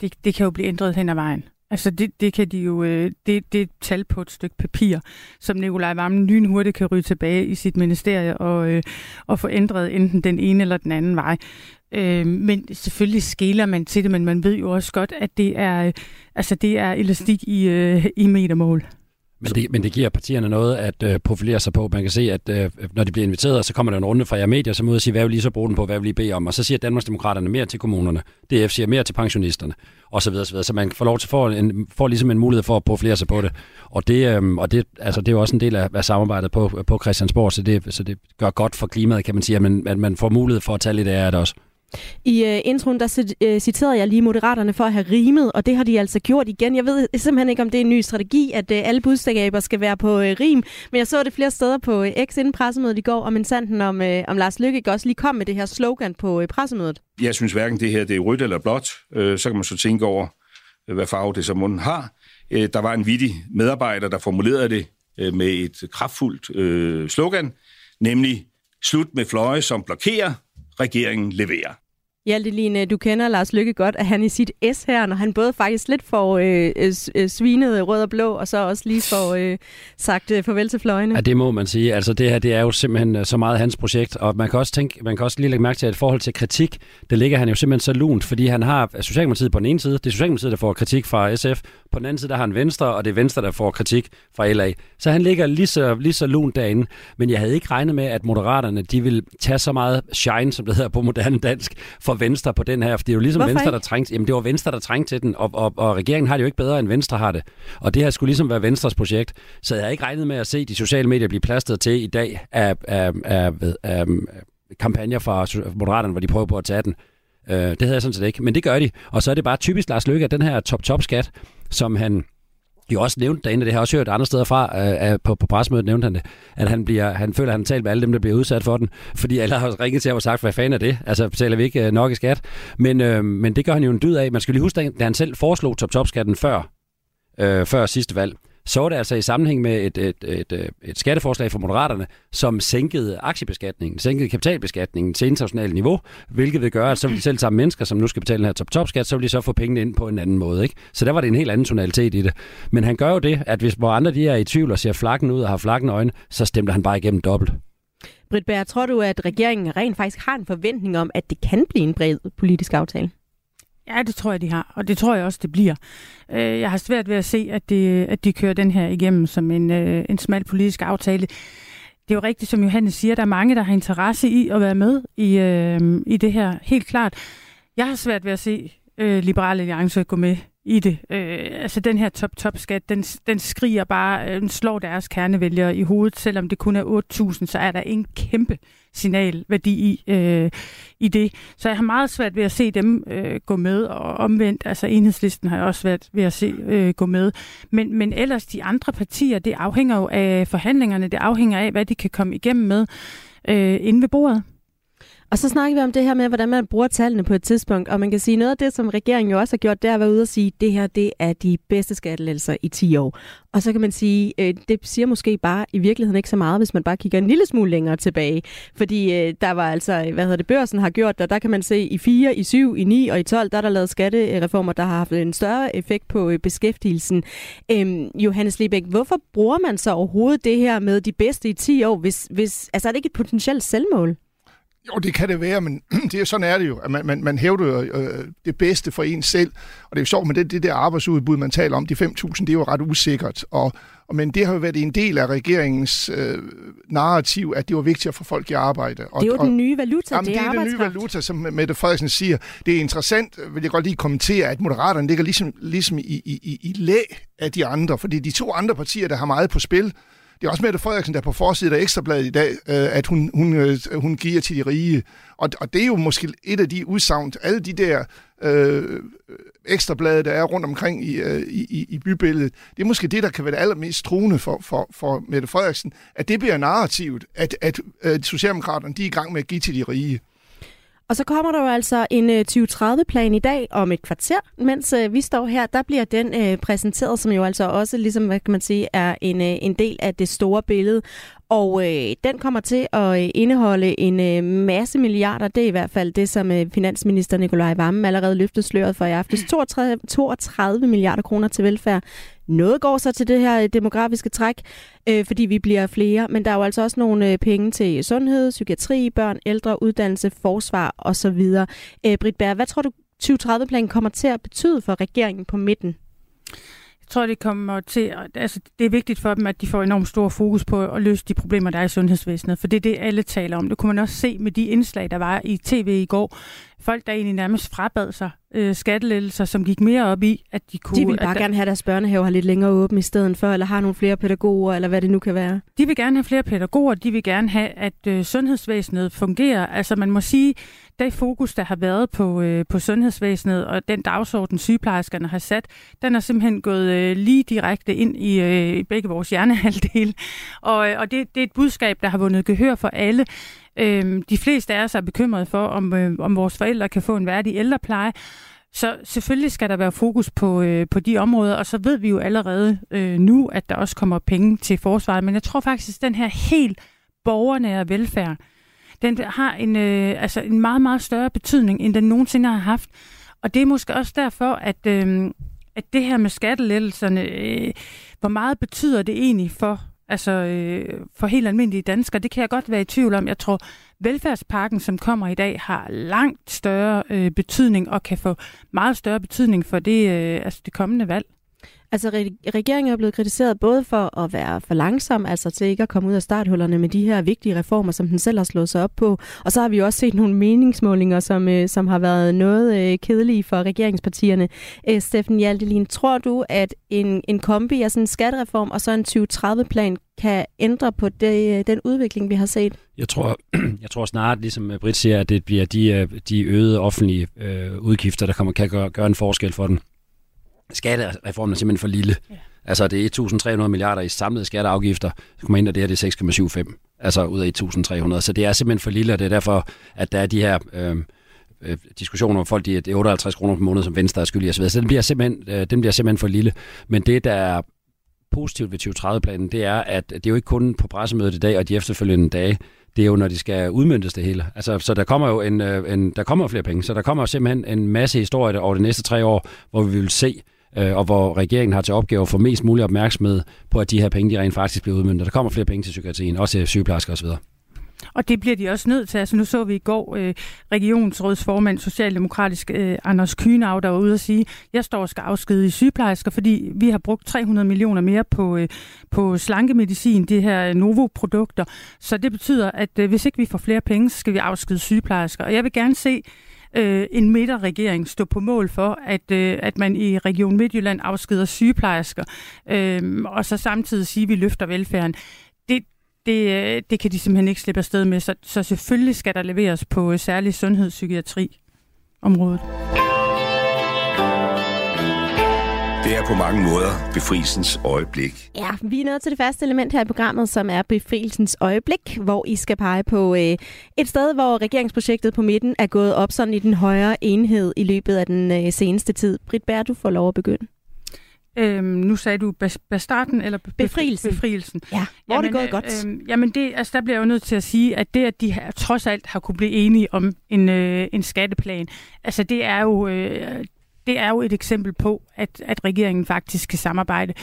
Det, det kan jo blive ændret hen ad vejen. Altså det, det kan de jo, øh, det, det er et tal på et stykke papir, som Nikolaj Vammen lynhurtigt kan ryge tilbage i sit ministerie og, øh, og få ændret enten den ene eller den anden vej. Øh, men selvfølgelig skæler man til det, men man ved jo også godt, at det er, øh, altså det er elastik i, øh, i metermål. Men det, men det giver partierne noget at øh, profilere sig på. Man kan se, at øh, når de bliver inviteret, så kommer der en runde fra jer medier, som ud og siger, hvad vil I så bruge den på, hvad vil I bede om? Og så siger Danmarksdemokraterne mere til kommunerne. DF siger mere til pensionisterne, og så videre, så videre. Så man får lov til at få, en, får ligesom en mulighed for at profilere sig på det. Og det, øh, og det, altså, det er jo også en del af, af samarbejdet på, på Christiansborg, så det, så det gør godt for klimaet, kan man sige, at man, at man får mulighed for at tage lidt af det også. I øh, introen, der øh, citerede jeg lige moderaterne for at have rimet, og det har de altså gjort igen. Jeg ved simpelthen ikke, om det er en ny strategi, at øh, alle budskaber skal være på øh, rim, men jeg så det flere steder på øh, X inden pressemødet i går, og men sanden om, øh, om Lars Lykke også lige kom med det her slogan på øh, pressemødet. Jeg synes hverken det her det er rødt eller blåt. Øh, så kan man så tænke over, øh, hvad farve det så munden har. Øh, der var en vittig medarbejder, der formulerede det øh, med et kraftfuldt øh, slogan, nemlig slut med fløje, som blokerer, regeringen leverer. Hjalte Line, du kender Lars Lykke godt, at han i sit S her, når han både faktisk lidt får øh, øh, øh, svinet rød og blå, og så også lige får øh, sagt øh, farvel til fløjene. Ja, det må man sige. Altså det her, det er jo simpelthen øh, så meget hans projekt, og man kan også tænke, man kan også lige lægge mærke til, at i forhold til kritik, det ligger han jo simpelthen så lunt, fordi han har Socialdemokratiet på den ene side, det er Socialdemokratiet, der får kritik fra SF, på den anden side, der har han Venstre, og det er Venstre, der får kritik fra LA. Så han ligger lige så, lige så lunt derinde. Men jeg havde ikke regnet med, at Moderaterne, de vil tage så meget shine, som det hedder på moderne dansk, for Venstre på den her. For det er jo ligesom Hvorfor Venstre, der trængte. Jamen, det var Venstre, der trængte til den, og, og, og regeringen har det jo ikke bedre, end Venstre har det. Og det her skulle ligesom være Venstres projekt. Så jeg havde ikke regnet med at se de sociale medier blive plastret til i dag af, af, af, af, af kampagner fra Moderaterne, hvor de prøver på at tage den. Øh, det havde jeg sådan set ikke, men det gør de. Og så er det bare typisk Lars Løkke, at den her top-top-skat, som han jo også nævnt derinde, det har jeg også hørt andre steder fra, øh, øh, på, på pressemødet nævnte han det, at han, bliver, han føler, at han taler med alle dem, der bliver udsat for den, fordi alle har ringet til ham og sagt, hvad fanden er det? Altså, betaler vi ikke øh, nok i skat? Men, øh, men det gør han jo en dyd af. Man skal lige huske, da han selv foreslog top-top-skatten før, øh, før sidste valg, så var det altså i sammenhæng med et, et, et, øh, et, skatteforslag fra Moderaterne, som sænkede aktiebeskatningen, sænkede kapitalbeskatningen til internationalt niveau, hvilket vil gøre, at så vil de selv samme mennesker, som nu skal betale den her top-top-skat, så vil de så få pengene ind på en anden måde. Ikke? Så der var det en helt anden tonalitet i det. Men han gør jo det, at hvis hvor andre de er i tvivl og ser flakken ud og har flakken øjne, så stemte han bare igennem dobbelt. Britt Bær, tror du, at regeringen rent faktisk har en forventning om, at det kan blive en bred politisk aftale? Ja, det tror jeg, de har, og det tror jeg også, det bliver. Øh, Jeg har svært ved at se, at de, at de kører den her igennem som en, øh, en smal politisk aftale. Det er jo rigtigt, som Johannes siger, der er mange, der har interesse i at være med i, øh, i det her, helt klart. Jeg har svært ved at se øh, Liberale Alliance gå med i det. Øh, altså den her top-top-skat, den, den skriger bare, øh, den slår deres kernevælgere i hovedet, selvom det kun er 8.000, så er der en kæmpe signalværdi i, øh, i det. Så jeg har meget svært ved at se dem øh, gå med, og omvendt, altså enhedslisten har jeg også svært ved at se øh, gå med. Men, men ellers de andre partier, det afhænger jo af forhandlingerne, det afhænger af, hvad de kan komme igennem med øh, inde ved bordet. Og så snakker vi om det her med, hvordan man bruger tallene på et tidspunkt. Og man kan sige, noget af det, som regeringen jo også har gjort, det er at være ude og sige, det her det er de bedste skattelettelser i 10 år. Og så kan man sige, øh, det siger måske bare i virkeligheden ikke så meget, hvis man bare kigger en lille smule længere tilbage. Fordi øh, der var altså, hvad hedder det, børsen har gjort, og der kan man se i 4, i 7, i 9 og i 12, der er der lavet skattereformer, der har haft en større effekt på øh, beskæftigelsen. Øhm, Johannes Lebæk, hvorfor bruger man så overhovedet det her med de bedste i 10 år, hvis, hvis altså er det ikke et potentielt selvmål? Jo, det kan det være, men [CLEARS THROAT] det er, sådan er det jo, at man, man, man hævder jo øh, det bedste for en selv, og det er jo sjovt med det, det der arbejdsudbud, man taler om, de 5.000, det er jo ret usikkert, og, Men det har jo været en del af regeringens øh, narrativ, at det var vigtigt at få folk i arbejde. Og, det er jo den nye valuta, jamen, det er det er den nye valuta, som Mette Frederiksen siger. Det er interessant, vil jeg godt lige kommentere, at Moderaterne ligger ligesom, ligesom i, i, i, i læ af de andre, fordi de to andre partier, der har meget på spil, det er også Mette Frederiksen, der på forsiden af Ekstrabladet i dag, øh, at hun, hun, øh, hun giver til de rige. Og, og det er jo måske et af de udsagn, alle de der øh, ekstrabladet, der er rundt omkring i, øh, i, i bybilledet, det er måske det, der kan være det allermest truende for, for, for Mette Frederiksen, at det bliver narrativet, at, at, øh, Socialdemokraterne de er i gang med at give til de rige. Og så kommer der jo altså en øh, 2030-plan i dag om et kvarter, mens øh, vi står her, der bliver den øh, præsenteret, som jo altså også, ligesom hvad kan man sige, er en, en del af det store billede. Og øh, den kommer til at indeholde en øh, masse milliarder. Det er i hvert fald det, som øh, finansminister Nikolaj Vammen allerede løftede sløret for i aftes. 32, 32 milliarder kroner til velfærd. Noget går så til det her øh, demografiske træk, øh, fordi vi bliver flere, men der er jo altså også nogle øh, penge til sundhed, psykiatri, børn, ældre, uddannelse, forsvar osv. Øh, Britt Bær, hvad tror du 2030-planen kommer til at betyde for regeringen på midten? Jeg tror, det kommer til, altså det er vigtigt for dem, at de får enormt stor fokus på at løse de problemer, der er i sundhedsvæsenet, for det er det, alle taler om. Det kunne man også se med de indslag, der var i tv i går. Folk, der egentlig nærmest frabad sig øh, skattelettelser, som gik mere op i, at de kunne... De vil bare at, gerne have deres børnehave har lidt længere åben i stedet for, eller har nogle flere pædagoger, eller hvad det nu kan være. De vil gerne have flere pædagoger, de vil gerne have, at øh, sundhedsvæsenet fungerer. Altså man må sige, det fokus, der har været på, øh, på sundhedsvæsenet, og den dagsorden, sygeplejerskerne har sat, den er simpelthen gået øh, lige direkte ind i, øh, i begge vores hjernehalvdele. [LAUGHS] Og, øh, og det, det er et budskab, der har vundet gehør for alle. Øh, de fleste af os er bekymrede for, om, øh, om vores forældre kan få en værdig ældrepleje. Så selvfølgelig skal der være fokus på, øh, på de områder, og så ved vi jo allerede øh, nu, at der også kommer penge til forsvaret. Men jeg tror faktisk, at den her helt borgernære velfærd, den har en, øh, altså en meget, meget større betydning, end den nogensinde har haft. Og det er måske også derfor, at, øh, at det her med skattelettelserne, øh, hvor meget betyder det egentlig for, altså, øh, for helt almindelige danskere? Det kan jeg godt være i tvivl om. Jeg tror, velfærdspakken, som kommer i dag, har langt større øh, betydning og kan få meget større betydning for det, øh, altså det kommende valg. Altså regeringen er blevet kritiseret både for at være for langsom, altså til ikke at komme ud af starthullerne med de her vigtige reformer, som den selv har slået sig op på. Og så har vi også set nogle meningsmålinger, som, øh, som har været noget øh, kedelige for regeringspartierne. Øh, Steffen Hjaltelin, tror du, at en, en kombi af sådan en skattereform og så en 2030-plan kan ændre på det, øh, den udvikling, vi har set? Jeg tror, [CLEARS THROAT] jeg tror snart, ligesom øh, Britt siger, at det bliver de, øh, de øgede offentlige øh, udgifter, der kommer, kan gøre, gøre en forskel for den skattereformen er simpelthen for lille. Ja. Altså, det er 1.300 milliarder i samlede skatteafgifter. Så kommer ind, og det her det er 6,75. Altså ud af 1.300. Så det er simpelthen for lille, og det er derfor, at der er de her øh, øh, diskussioner om folk, de, er 58 kroner per måned, som Venstre er skyldig osv. Så den bliver, simpelthen, øh, den bliver simpelthen for lille. Men det, der er positivt ved 2030-planen, det er, at det er jo ikke kun på pressemødet i dag og de efterfølgende dage, det er jo, når de skal udmyndtes det hele. Altså, så der kommer jo en, øh, en, der kommer flere penge, så der kommer simpelthen en masse historie over de næste tre år, hvor vi vil se, øh, og hvor regeringen har til opgave at få mest mulig opmærksomhed på, at de her penge, de rent faktisk bliver udmyndtet. Der kommer flere penge til psykiatrien, også til sygeplejersker osv. Og det bliver de også nødt til. Altså nu så vi i går øh, regionsrådsformand, socialdemokratisk øh, Anders Kynav, der var ude og sige, jeg står og skal afskede i sygeplejersker, fordi vi har brugt 300 millioner mere på, øh, på slankemedicin, de her Novo-produkter. Så det betyder, at øh, hvis ikke vi får flere penge, så skal vi afskede sygeplejersker. Og jeg vil gerne se øh, en midterregering stå på mål for, at, øh, at man i Region Midtjylland afskeder sygeplejersker, øh, og så samtidig sige, at vi løfter velfærden. Det, det, øh, det kan de simpelthen ikke slippe afsted med, så, så selvfølgelig skal der leveres på øh, særlig sundhedspsykiatri området. Det er på mange måder befrielsens øjeblik. Ja, vi er nået til det første element her i programmet, som er befrielsens øjeblik, hvor I skal pege på øh, et sted, hvor regeringsprojektet på midten er gået op sådan i den højere enhed i løbet af den øh, seneste tid. Britt Bær, du får lov at begynde. Øhm, nu sagde du bastarten eller bef- befrielsen. befrielsen. Ja, hvor jamen, er det gået øh, godt? Øhm, jamen, det, altså, der bliver jeg jo nødt til at sige, at det, at de her, trods alt har kunne blive enige om en, øh, en skatteplan, altså det er jo... Øh, det er jo et eksempel på, at, at regeringen faktisk kan samarbejde.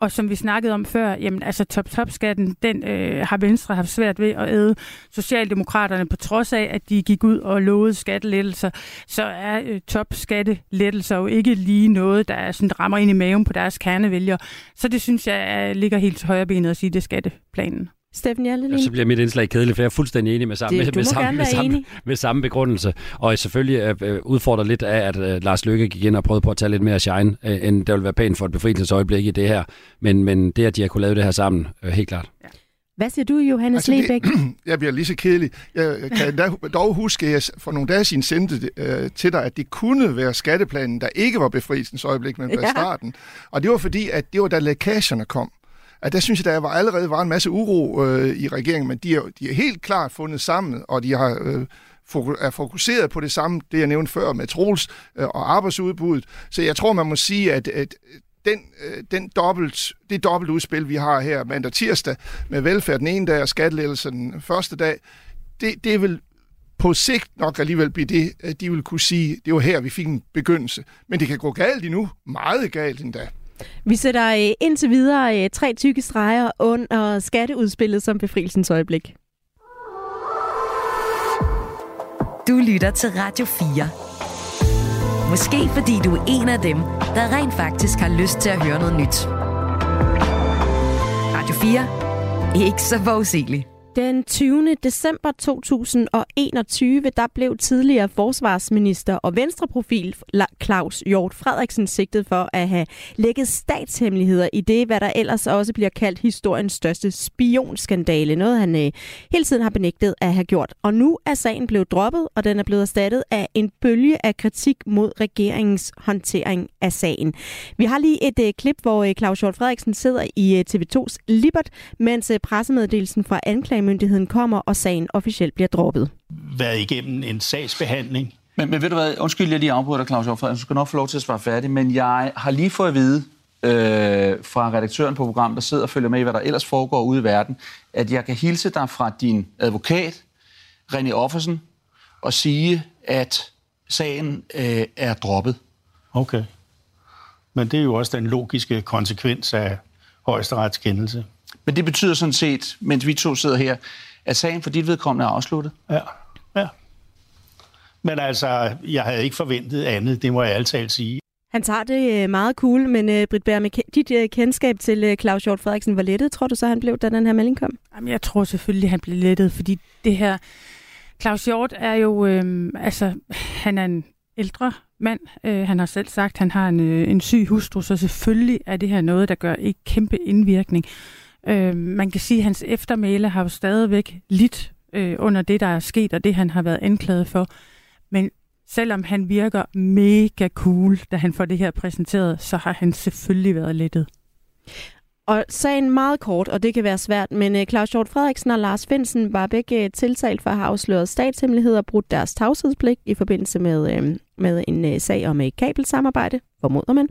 Og som vi snakkede om før, jamen altså top-top-skatten, den øh, har Venstre haft svært ved at æde. Socialdemokraterne, på trods af, at de gik ud og lovede skattelettelser, så er øh, top-skattelettelser jo ikke lige noget, der sådan rammer ind i maven på deres kernevælgere. Så det synes jeg er, ligger helt til højre benet at sige, det er skatteplanen. Steffen? Ja, så bliver mit indslag kedeligt, for jeg er fuldstændig enig med samme, Det- med, samme, med, samme, med samme begrundelse. Og jeg selvfølgelig øh, udfordrer lidt af, at øh, Lars Løkke gik ind og prøvede på at tage lidt mere shine, øh, end det vil være pænt for et befrielsesøjeblik i det her. Men, men det, at de har kunne lave det her sammen, øh, helt klart. Hvad siger du, Johannes Altså, altså, det- Lebæk? [CLEARS THROAT] Jeg bliver lige så kedelig. Jeg kan da, dog huske, at jeg for nogle dage siden sendte det, øh, til dig, at det kunne være skatteplanen, der ikke var befrielsens øjeblik, men var Ja. starten. Og det var fordi, at det var da lækagerne kom. At der synes jeg, der var allerede var en masse uro øh, i regeringen, men de er, de er helt klart fundet sammen, og de har øh, er fokuseret på det samme, det jeg nævnte før med Troels øh, og arbejdsudbuddet. Så jeg tror, man må sige, at, at den, øh, den dobbelt, det dobbelt udspil, vi har her mandag tirsdag, med velfærd den ene dag og skattelettelsen den første dag, det, det vil på sigt nok alligevel blive det, at de vil kunne sige, det var her, vi fik en begyndelse. Men det kan gå galt endnu. Meget galt endda. Vi sætter øh, indtil videre øh, tre tykke streger under skatteudspillet som befrielsens øjeblik. Du lytter til Radio 4. Måske fordi du er en af dem, der rent faktisk har lyst til at høre noget nyt. Radio 4. Ikke så forudsigeligt. Den 20. december 2021, der blev tidligere forsvarsminister og venstreprofil Claus Hjort Frederiksen sigtet for at have lækket statshemmeligheder i det, hvad der ellers også bliver kaldt historiens største spionskandale. Noget han øh, hele tiden har benægtet at have gjort. Og nu er sagen blevet droppet, og den er blevet erstattet af en bølge af kritik mod regeringens håndtering af sagen. Vi har lige et øh, klip, hvor øh, Claus Hjort Frederiksen sidder i øh, TV2's Libert, mens øh, pressemeddelelsen fra anklagemyndigheden kommer, og sagen officielt bliver droppet. været igennem en sagsbehandling. Men, men ved du hvad, undskyld, jeg lige afbryder dig, Claus Hjort Frederiksen. Du skal nok få lov til at svare færdig, men jeg har lige fået at vide øh, fra redaktøren på programmet, der sidder og følger med i, hvad der ellers foregår ude i verden, at jeg kan hilse dig fra din advokat, René Offersen, og sige, at sagen øh, er droppet. Okay. Men det er jo også den logiske konsekvens af højesterets kendelse. Men det betyder sådan set, mens vi to sidder her, at sagen for dit vedkommende er afsluttet. Ja, ja. Men altså, jeg havde ikke forventet andet, det må jeg altid sige. Han tager det øh, meget cool, men øh, Britt Bager, med dit øh, kendskab til øh, Claus Hjort Frederiksen, hvor lettet tror du så, han blev, da den her melding kom? Jamen, jeg tror selvfølgelig, han blev lettet, fordi det her... Claus Hjort er jo... Øh, altså, han er en ældre mand. Øh, han har selv sagt, at han har en, øh, en syg hustru, så selvfølgelig er det her noget, der gør ikke kæmpe indvirkning. Øh, man kan sige, at hans eftermæle har jo stadigvæk lidt øh, under det, der er sket, og det, han har været anklaget for. Men selvom han virker mega cool, da han får det her præsenteret, så har han selvfølgelig været lettet. Og sagen meget kort, og det kan være svært, men øh, Claus Hjort Frederiksen og Lars Finsen var begge tiltalt for at have afsløret statshemmeligheder og brudt deres tavshedspligt i forbindelse med, øh, med en øh, sag om et kabelsamarbejde, formoder man.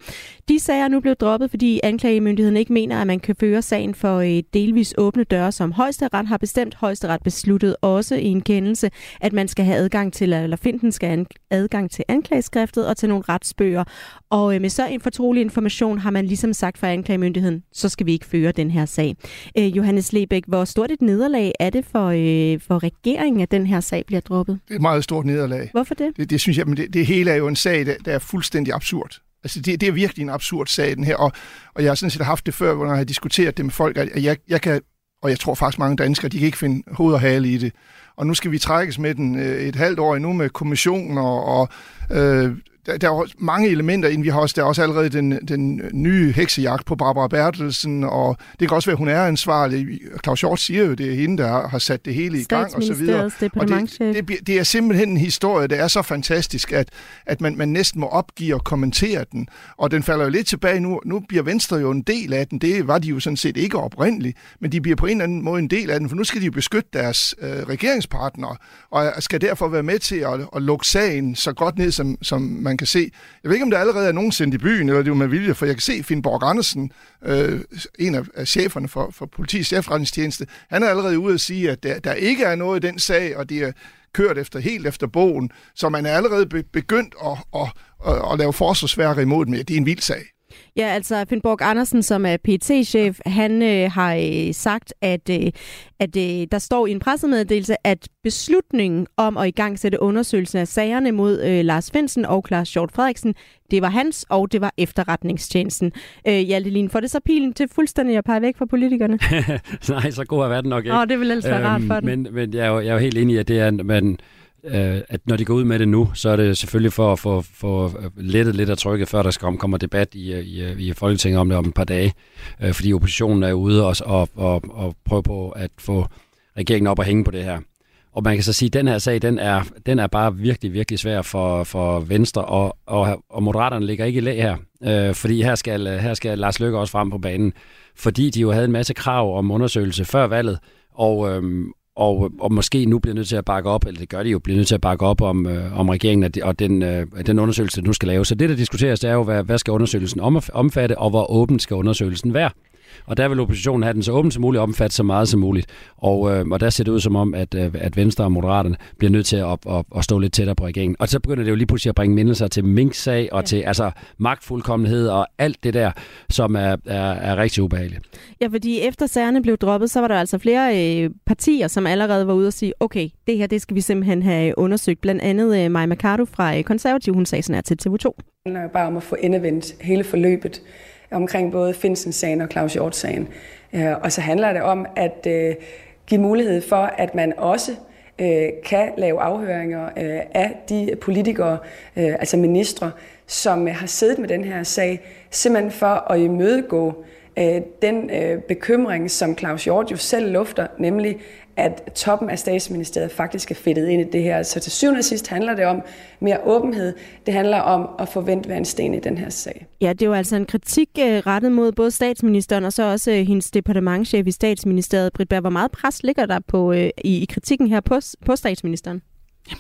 De sager er nu blevet droppet, fordi anklagemyndigheden ikke mener, at man kan føre sagen for øh, delvis åbne døre, som højesteret har bestemt. Højesteret besluttet også i en kendelse, at man skal have adgang til, eller Finten skal have adgang til anklageskriftet og til nogle retsbøger. Og øh, med så en fortrolig information har man ligesom sagt fra anklagemyndigheden, så skal vi ikke føre den her sag. Øh, Johannes Lebæk, hvor stort et nederlag er det for, øh, for regeringen, at den her sag bliver droppet? Det er et meget stort nederlag. Hvorfor det? Det, det synes jeg, men det, det hele er jo en sag, der, der er fuldstændig absurd. Altså, det, det er virkelig en absurd sag, den her. Og, og jeg har sådan set haft det før, hvor jeg har diskuteret det med folk, at jeg, jeg kan, og jeg tror faktisk mange danskere, de kan ikke finde hoved og hale i det. Og nu skal vi trækkes med den øh, et halvt år endnu med kommissioner og... Øh, der, der er mange elementer inden vi har også, der er også allerede den, den nye heksejagt på Barbara Bertelsen, og det kan også være, at hun er ansvarlig. Claus Hjort siger jo, det er hende, der har sat det hele i gang og så videre. Og det, det, det er simpelthen en historie, der er så fantastisk, at, at man, man næsten må opgive og kommentere den. Og den falder jo lidt tilbage nu. Nu bliver Venstre jo en del af den. Det var de jo sådan set ikke oprindeligt, men de bliver på en eller anden måde en del af den, for nu skal de jo beskytte deres øh, regeringspartnere, og skal derfor være med til at, at lukke sagen så godt ned, som, som man kan se. Jeg ved ikke, om der allerede er nogen sendt i byen, eller det er med vilje, for jeg kan se Finn Borg Andersen, øh, en af, af cheferne for, for politiets efterretningstjeneste, han er allerede ude at sige, at der, der ikke er noget i den sag, og det er kørt efter helt efter bogen, så man er allerede begyndt at, at, at, at lave forsvarsværker imod dem. Det er en vild sag. Ja, altså Finnborg Andersen, som er pt chef han øh, har øh, sagt, at, øh, at øh, der står i en pressemeddelelse, at beslutningen om at igangsætte undersøgelsen af sagerne mod øh, Lars Finsen og Claus Hjort Frederiksen, det var hans, og det var efterretningstjenesten. Øh, Hjalte Lien, får det så pilen til fuldstændig at pege væk fra politikerne? [LAUGHS] Nej, så god er verden nok ikke. Åh, det vil ellers være rart for den. Men, men jeg, er jo, jeg er jo helt enig i, at det er, man, øh, at når de går ud med det nu, så er det selvfølgelig for at få, få øh, lettet lidt af trykket, før der skal komme, kommer debat i, øh, i, øh, i Folketinget om det om et par dage. Øh, fordi oppositionen er ude og, og, og, og prøve på at få regeringen op og hænge på det her. Og man kan så sige, at den her sag, den er, den er bare virkelig, virkelig svær for, for Venstre, og, og, og Moderaterne ligger ikke i lag her. Øh, fordi her skal, her skal Lars Løkke også frem på banen. Fordi de jo havde en masse krav om undersøgelse før valget, og, øhm, og, og måske nu bliver nødt til at bakke op, eller det gør de jo, bliver nødt til at bakke op om, øh, om regeringen og den, øh, den undersøgelse, der nu skal lave. Så det, der diskuteres, det er jo, hvad, hvad skal undersøgelsen omfatte, og hvor åben skal undersøgelsen være. Og der vil oppositionen have den så åben som muligt, omfatte så meget som muligt. Og, øh, og der ser det ud som om, at, øh, at Venstre og Moderaterne bliver nødt til at, at, at, at stå lidt tættere på regeringen. Og så begynder det jo lige pludselig at bringe mindelser til Mink-sag og ja. til altså, magtfuldkommenhed og alt det der, som er, er, er rigtig ubehageligt. Ja, fordi efter sagerne blev droppet, så var der altså flere øh, partier, som allerede var ude og sige, okay, det her det skal vi simpelthen have undersøgt. Blandt andet øh, Maja Mercado fra øh, Konservativ, hun sagde sådan her til TV2. Det handler jo bare om at få endevendt hele forløbet omkring både Finsen-sagen og Claus Hjort-sagen. Øh, og så handler det om at øh, give mulighed for, at man også øh, kan lave afhøringer af de politikere, altså ministre, som har siddet med den her sag, simpelthen for at imødegå den bekymring, som Claus Hjort jo selv lufter, nemlig at toppen af statsministeriet faktisk er fedtet ind i det her. Så til syvende og sidst handler det om mere åbenhed. Det handler om at forvente hver en sten i den her sag. Ja, det er jo altså en kritik uh, rettet mod både statsministeren og så også uh, hendes departementchef i statsministeriet. Britt Berg, hvor meget pres ligger der på, uh, i, i kritikken her på, på statsministeren?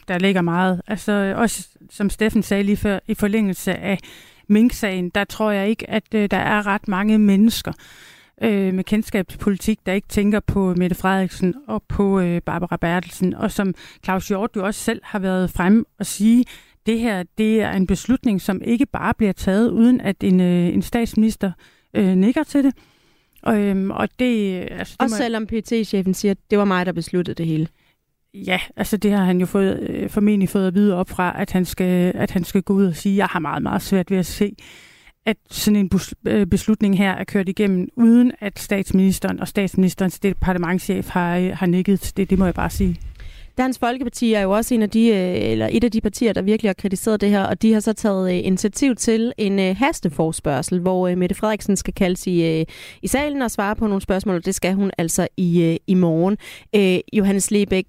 Der ligger meget. Altså også, som Steffen sagde lige før, i forlængelse af Mink-sagen, der tror jeg ikke, at der er ret mange mennesker, øh, med kendskab til politik, der ikke tænker på Mette Frederiksen og på øh, Barbara Bertelsen, og som Claus Hjort jo også selv har været frem og sige, det her det er en beslutning, som ikke bare bliver taget, uden at en, øh, en statsminister øh, nikker til det. Og, øh, og det, altså, det også må... selvom PT-chefen siger, at det var mig, der besluttede det hele. Ja, altså det har han jo fået, øh, formentlig fået at vide op fra, at han, skal, at han skal gå ud og sige, at jeg har meget, meget svært ved at se, at sådan en øh, beslutning her er kørt igennem, uden at statsministeren og statsministerens departementchef har, øh, har nikket til det. Det må jeg bare sige. Dansk Folkeparti er jo også en af de, øh, eller et af de partier, der virkelig har kritiseret det her, og de har så taget initiativ til en hasteforspørgsel, hvor Mette Frederiksen skal kaldes i, i salen og svare på nogle spørgsmål, og det skal hun altså i, i morgen. Johannes Lebæk,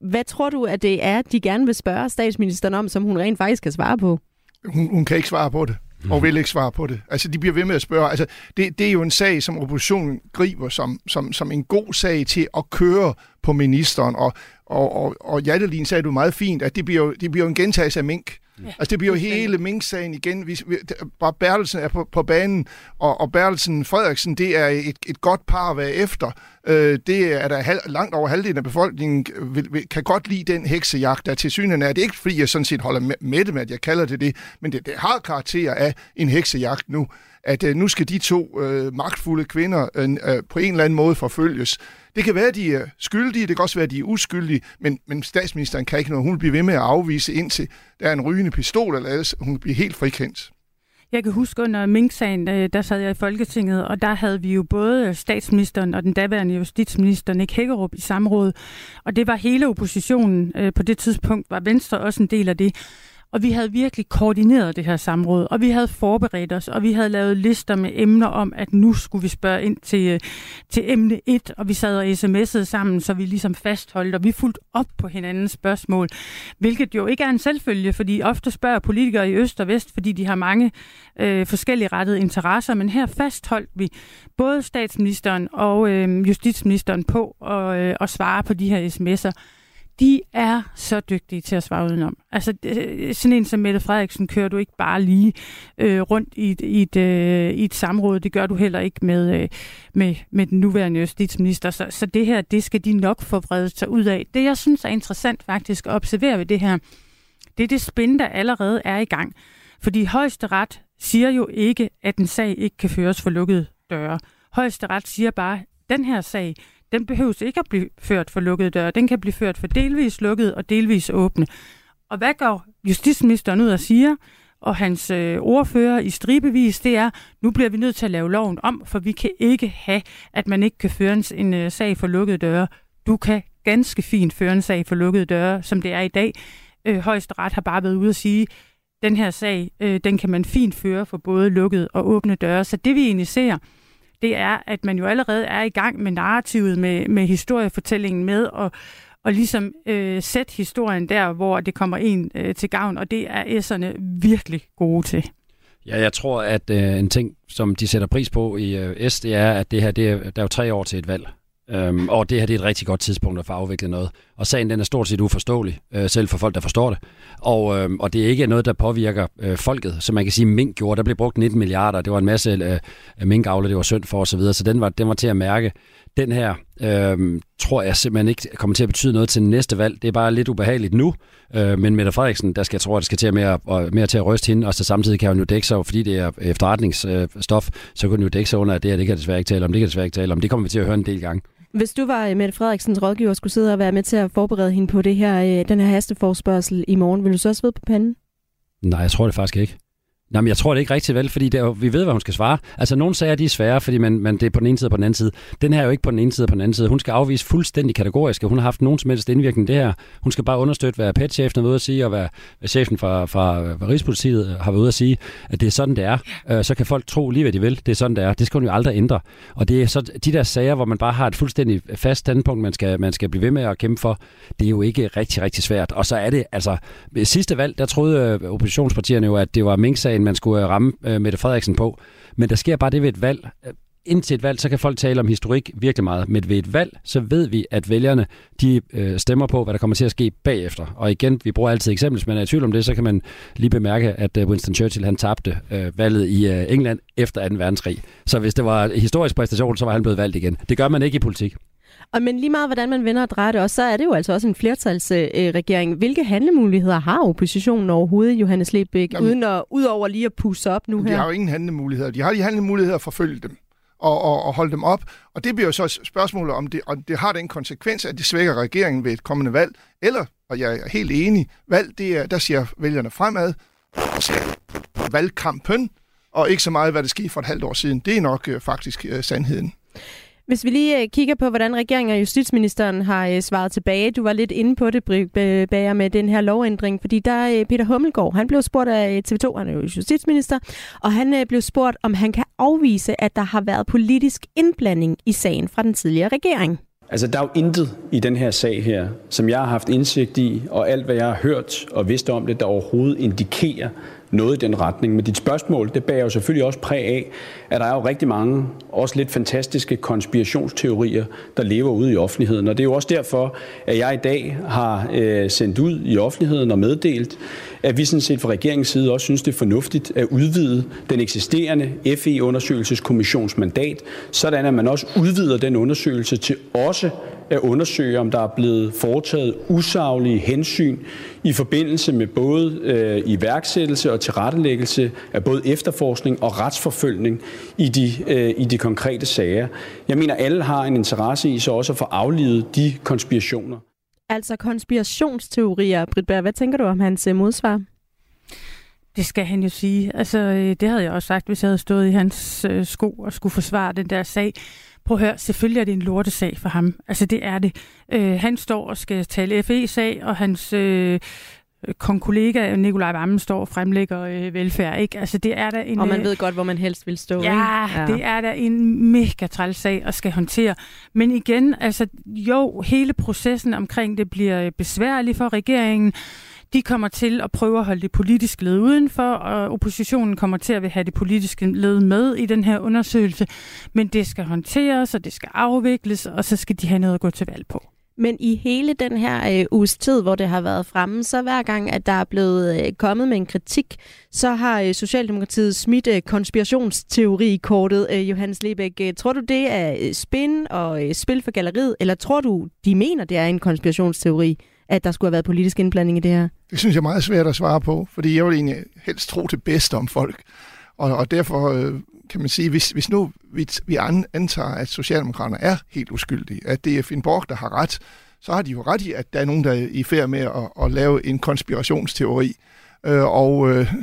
hvad tror du, at det er, de gerne vil spørge statsministeren om, som hun rent faktisk kan svare på? Hun, hun kan ikke svare på det og vil ikke svare på det. Altså, de bliver ved med at spørge. Altså, det, det er jo en sag, som oppositionen griber som, som, som en god sag til at køre på ministeren. Og, og, og, og Jattelin sagde du meget fint, at det bliver det bliver en gentagelse af mink. Ja, altså det bliver jo hele Mink-sagen igen. Vi, vi, bare Bertelsen er på, på banen, og, og Bertelsen Frederiksen, det er et, et godt par at være efter. Øh, det er der halv, langt over halvdelen af befolkningen vil, vil, kan godt lide den heksejagt, der til synen er. Det er ikke fordi, jeg sådan set holder med, med det med, at jeg kalder det det, men det, det har karakter af en heksejagt nu at øh, nu skal de to øh, magtfulde kvinder øh, øh, på en eller anden måde forfølges. Det kan være, at de er skyldige, det kan også være, at de er uskyldige, men, men statsministeren kan ikke noget. Hun bliver ved med at afvise indtil der er en rygende pistol, eller ellers hun bliver helt frikendt. Jeg kan huske under Mink-sagen, øh, der sad jeg i Folketinget, og der havde vi jo både statsministeren og den daværende justitsminister Nick Hækkerup i samråd, og det var hele oppositionen. Øh, på det tidspunkt var Venstre også en del af det. Og vi havde virkelig koordineret det her samråd, og vi havde forberedt os, og vi havde lavet lister med emner om, at nu skulle vi spørge ind til, øh, til emne 1, og vi sad og sms'ede sammen, så vi ligesom fastholdt, og vi fulgte op på hinandens spørgsmål, hvilket jo ikke er en selvfølge, fordi ofte spørger politikere i øst og vest, fordi de har mange øh, forskellige rettede interesser, men her fastholdt vi både statsministeren og øh, justitsministeren på at, øh, at svare på de her sms'er de er så dygtige til at svare udenom. Altså, øh, sådan en som Mette Frederiksen kører du ikke bare lige øh, rundt i et, i, et, øh, i et samråd. Det gør du heller ikke med, øh, med, med den nuværende justitsminister. Så, så det her, det skal de nok få vredet sig ud af. Det, jeg synes er interessant faktisk at observere ved det her, det er det spænd, der allerede er i gang. Fordi højesteret siger jo ikke, at en sag ikke kan føres for lukkede døre. Højesteret siger bare, at den her sag, den behøves ikke at blive ført for lukkede døre. Den kan blive ført for delvis lukkede og delvis åbne. Og hvad går justitsministeren ud og siger? og hans øh, ordfører i stribevis, det er, nu bliver vi nødt til at lave loven om, for vi kan ikke have, at man ikke kan føre en, en øh, sag for lukkede døre. Du kan ganske fint føre en sag for lukkede døre, som det er i dag. Øh, Højesteret har bare været ude at sige, den her sag, øh, den kan man fint føre for både lukkede og åbne døre. Så det vi egentlig ser, det er, at man jo allerede er i gang med narrativet, med, med historiefortællingen med, og, og ligesom øh, sætte historien der, hvor det kommer en øh, til gavn, og det er S'erne virkelig gode til. Ja, jeg tror, at øh, en ting, som de sætter pris på i øh, S, det er, at det her, det er, der er jo tre år til et valg. Øhm, og det her det er et rigtig godt tidspunkt at få afviklet noget. Og sagen den er stort set uforståelig, øh, selv for folk, der forstår det. Og, øh, og det er ikke noget, der påvirker øh, folket. som man kan sige, mink gjorde, der blev brugt 19 milliarder. Det var en masse øh, øh minkavler, det var synd for osv. Så, så den var, den var til at mærke. Den her øh, tror jeg simpelthen ikke kommer til at betyde noget til næste valg. Det er bare lidt ubehageligt nu. Øh, men Mette Frederiksen, der skal jeg tror, at det skal til at mere, mere til at ryste hende. Og så samtidig kan hun jo dække sig, fordi det er efterretningsstof, så kan hun jo dække sig under, at det her, det kan desværre ikke tale om. Det kan desværre ikke tale om. Det kommer vi til at høre en del gange. Hvis du var øh, Mette Frederiksens rådgiver skulle sidde og være med til at forberede hende på det her, øh, den her hasteforspørgsel i morgen, vil du så også ved på panden? Nej, jeg tror det faktisk ikke. Nej, jeg tror det ikke rigtig vel, fordi det er, vi ved, hvad hun skal svare. Altså, nogle sager, de er svære, fordi man, man, det er på den ene side og på den anden side. Den her er jo ikke på den ene side og på den anden side. Hun skal afvise fuldstændig kategorisk, at hun har haft nogen som helst indvirkning det her. Hun skal bare understøtte, hvad PET-chefen er ude at sige, og hvad, hvad chefen fra, fra, fra Rigspolitiet øh, har været ude at sige, at det er sådan, det er. Øh, så kan folk tro lige, hvad de vil. Det er sådan, det er. Det skal hun jo aldrig ændre. Og det er så de der sager, hvor man bare har et fuldstændig fast standpunkt, man skal, man skal blive ved med at kæmpe for, det er jo ikke rigtig, rigtig svært. Og så er det, altså, ved sidste valg, der troede øh, oppositionspartierne jo, at det var Mink-sagen, man skulle øh, ramme øh, Mette Frederiksen på. Men der sker bare det ved et valg. Indtil et valg, så kan folk tale om historik virkelig meget. Men ved et valg, så ved vi, at vælgerne de øh, stemmer på, hvad der kommer til at ske bagefter. Og igen, vi bruger altid eksempler, hvis man er i tvivl om det, så kan man lige bemærke, at øh, Winston Churchill han tabte øh, valget i øh, England efter 2. verdenskrig. Så hvis det var historisk præstation, så var han blevet valgt igen. Det gør man ikke i politik. Og men lige meget, hvordan man vender og drejer det også, så er det jo altså også en flertalsregering. Hvilke handlemuligheder har oppositionen overhovedet, Johannes Lebæk, Jamen, uden at, udover lige at pusse op nu her? De har jo ingen handlemuligheder. De har de handlemuligheder at forfølge dem og, og, og holde dem op. Og det bliver jo så spørgsmålet, om det, om det har den konsekvens, at det svækker regeringen ved et kommende valg, eller, og jeg er helt enig, valg, det er, der siger vælgerne fremad, valgkampen, og ikke så meget, hvad der skete for et halvt år siden. Det er nok øh, faktisk øh, sandheden. Hvis vi lige øh, kigger på, hvordan regeringen og justitsministeren har øh, svaret tilbage. Du var lidt inde på det, øh, Bager, med den her lovændring, fordi der er Peter Hummelgaard, han blev spurgt af TV2, han er jo justitsminister, og han blev spurgt, om han kan afvise, at der har været politisk indblanding i sagen fra den tidligere regering. Altså, der er jo intet i den her sag her, som jeg har haft indsigt i, og alt, hvad jeg har hørt og vidst om det, der overhovedet indikerer, noget i den retning. Men dit spørgsmål, det bærer jo selvfølgelig også præg af, at der er jo rigtig mange, også lidt fantastiske konspirationsteorier, der lever ude i offentligheden. Og det er jo også derfor, at jeg i dag har øh, sendt ud i offentligheden og meddelt, at vi sådan set fra regeringens side også synes, det er fornuftigt at udvide den eksisterende FE-undersøgelseskommissions mandat, sådan at man også udvider den undersøgelse til også at undersøge, om der er blevet foretaget usaglige hensyn i forbindelse med både øh, iværksættelse og tilrettelæggelse af både efterforskning og retsforfølgning i de, øh, i de konkrete sager. Jeg mener, alle har en interesse i så også at få aflivet de konspirationer. Altså konspirationsteorier. Britt Berg, hvad tænker du om hans øh, modsvar? Det skal han jo sige. Altså, øh, det havde jeg også sagt, hvis jeg havde stået i hans øh, sko og skulle forsvare den der sag. Prøv at høre, selvfølgelig er det en lortesag for ham. Altså, det er det. Øh, han står og skal tale FE-sag, og hans øh, kollega Nikolaj Vammen står og fremlægger øh, velfærd. Ikke? Altså, det er der en, og man øh, ved godt, hvor man helst vil stå. Ja, ja, det er der en mega træls sag at skal håndtere. Men igen, altså, jo, hele processen omkring det bliver besværlig for regeringen. De kommer til at prøve at holde det politiske led udenfor, og oppositionen kommer til at have det politiske led med i den her undersøgelse. Men det skal håndteres, og det skal afvikles, og så skal de have noget at gå til valg på. Men i hele den her øh, uges tid, hvor det har været fremme, så hver gang, at der er blevet øh, kommet med en kritik, så har øh, Socialdemokratiet smidt øh, konspirationsteori-kortet. Øh, Johannes Lebæk, øh, tror du, det er øh, spin og øh, spil for galleriet, eller tror du, de mener, det er en konspirationsteori, at der skulle have været politisk indblanding i det her? Det synes jeg er meget svært at svare på, fordi jeg vil egentlig helst tro det bedste om folk. Og, og derfor øh, kan man sige, hvis, hvis nu vi, vi antager, at Socialdemokraterne er helt uskyldige, at det er Finn Borg, der har ret, så har de jo ret i, at der er nogen, der er i færd med at, at lave en konspirationsteori. Øh, og øh,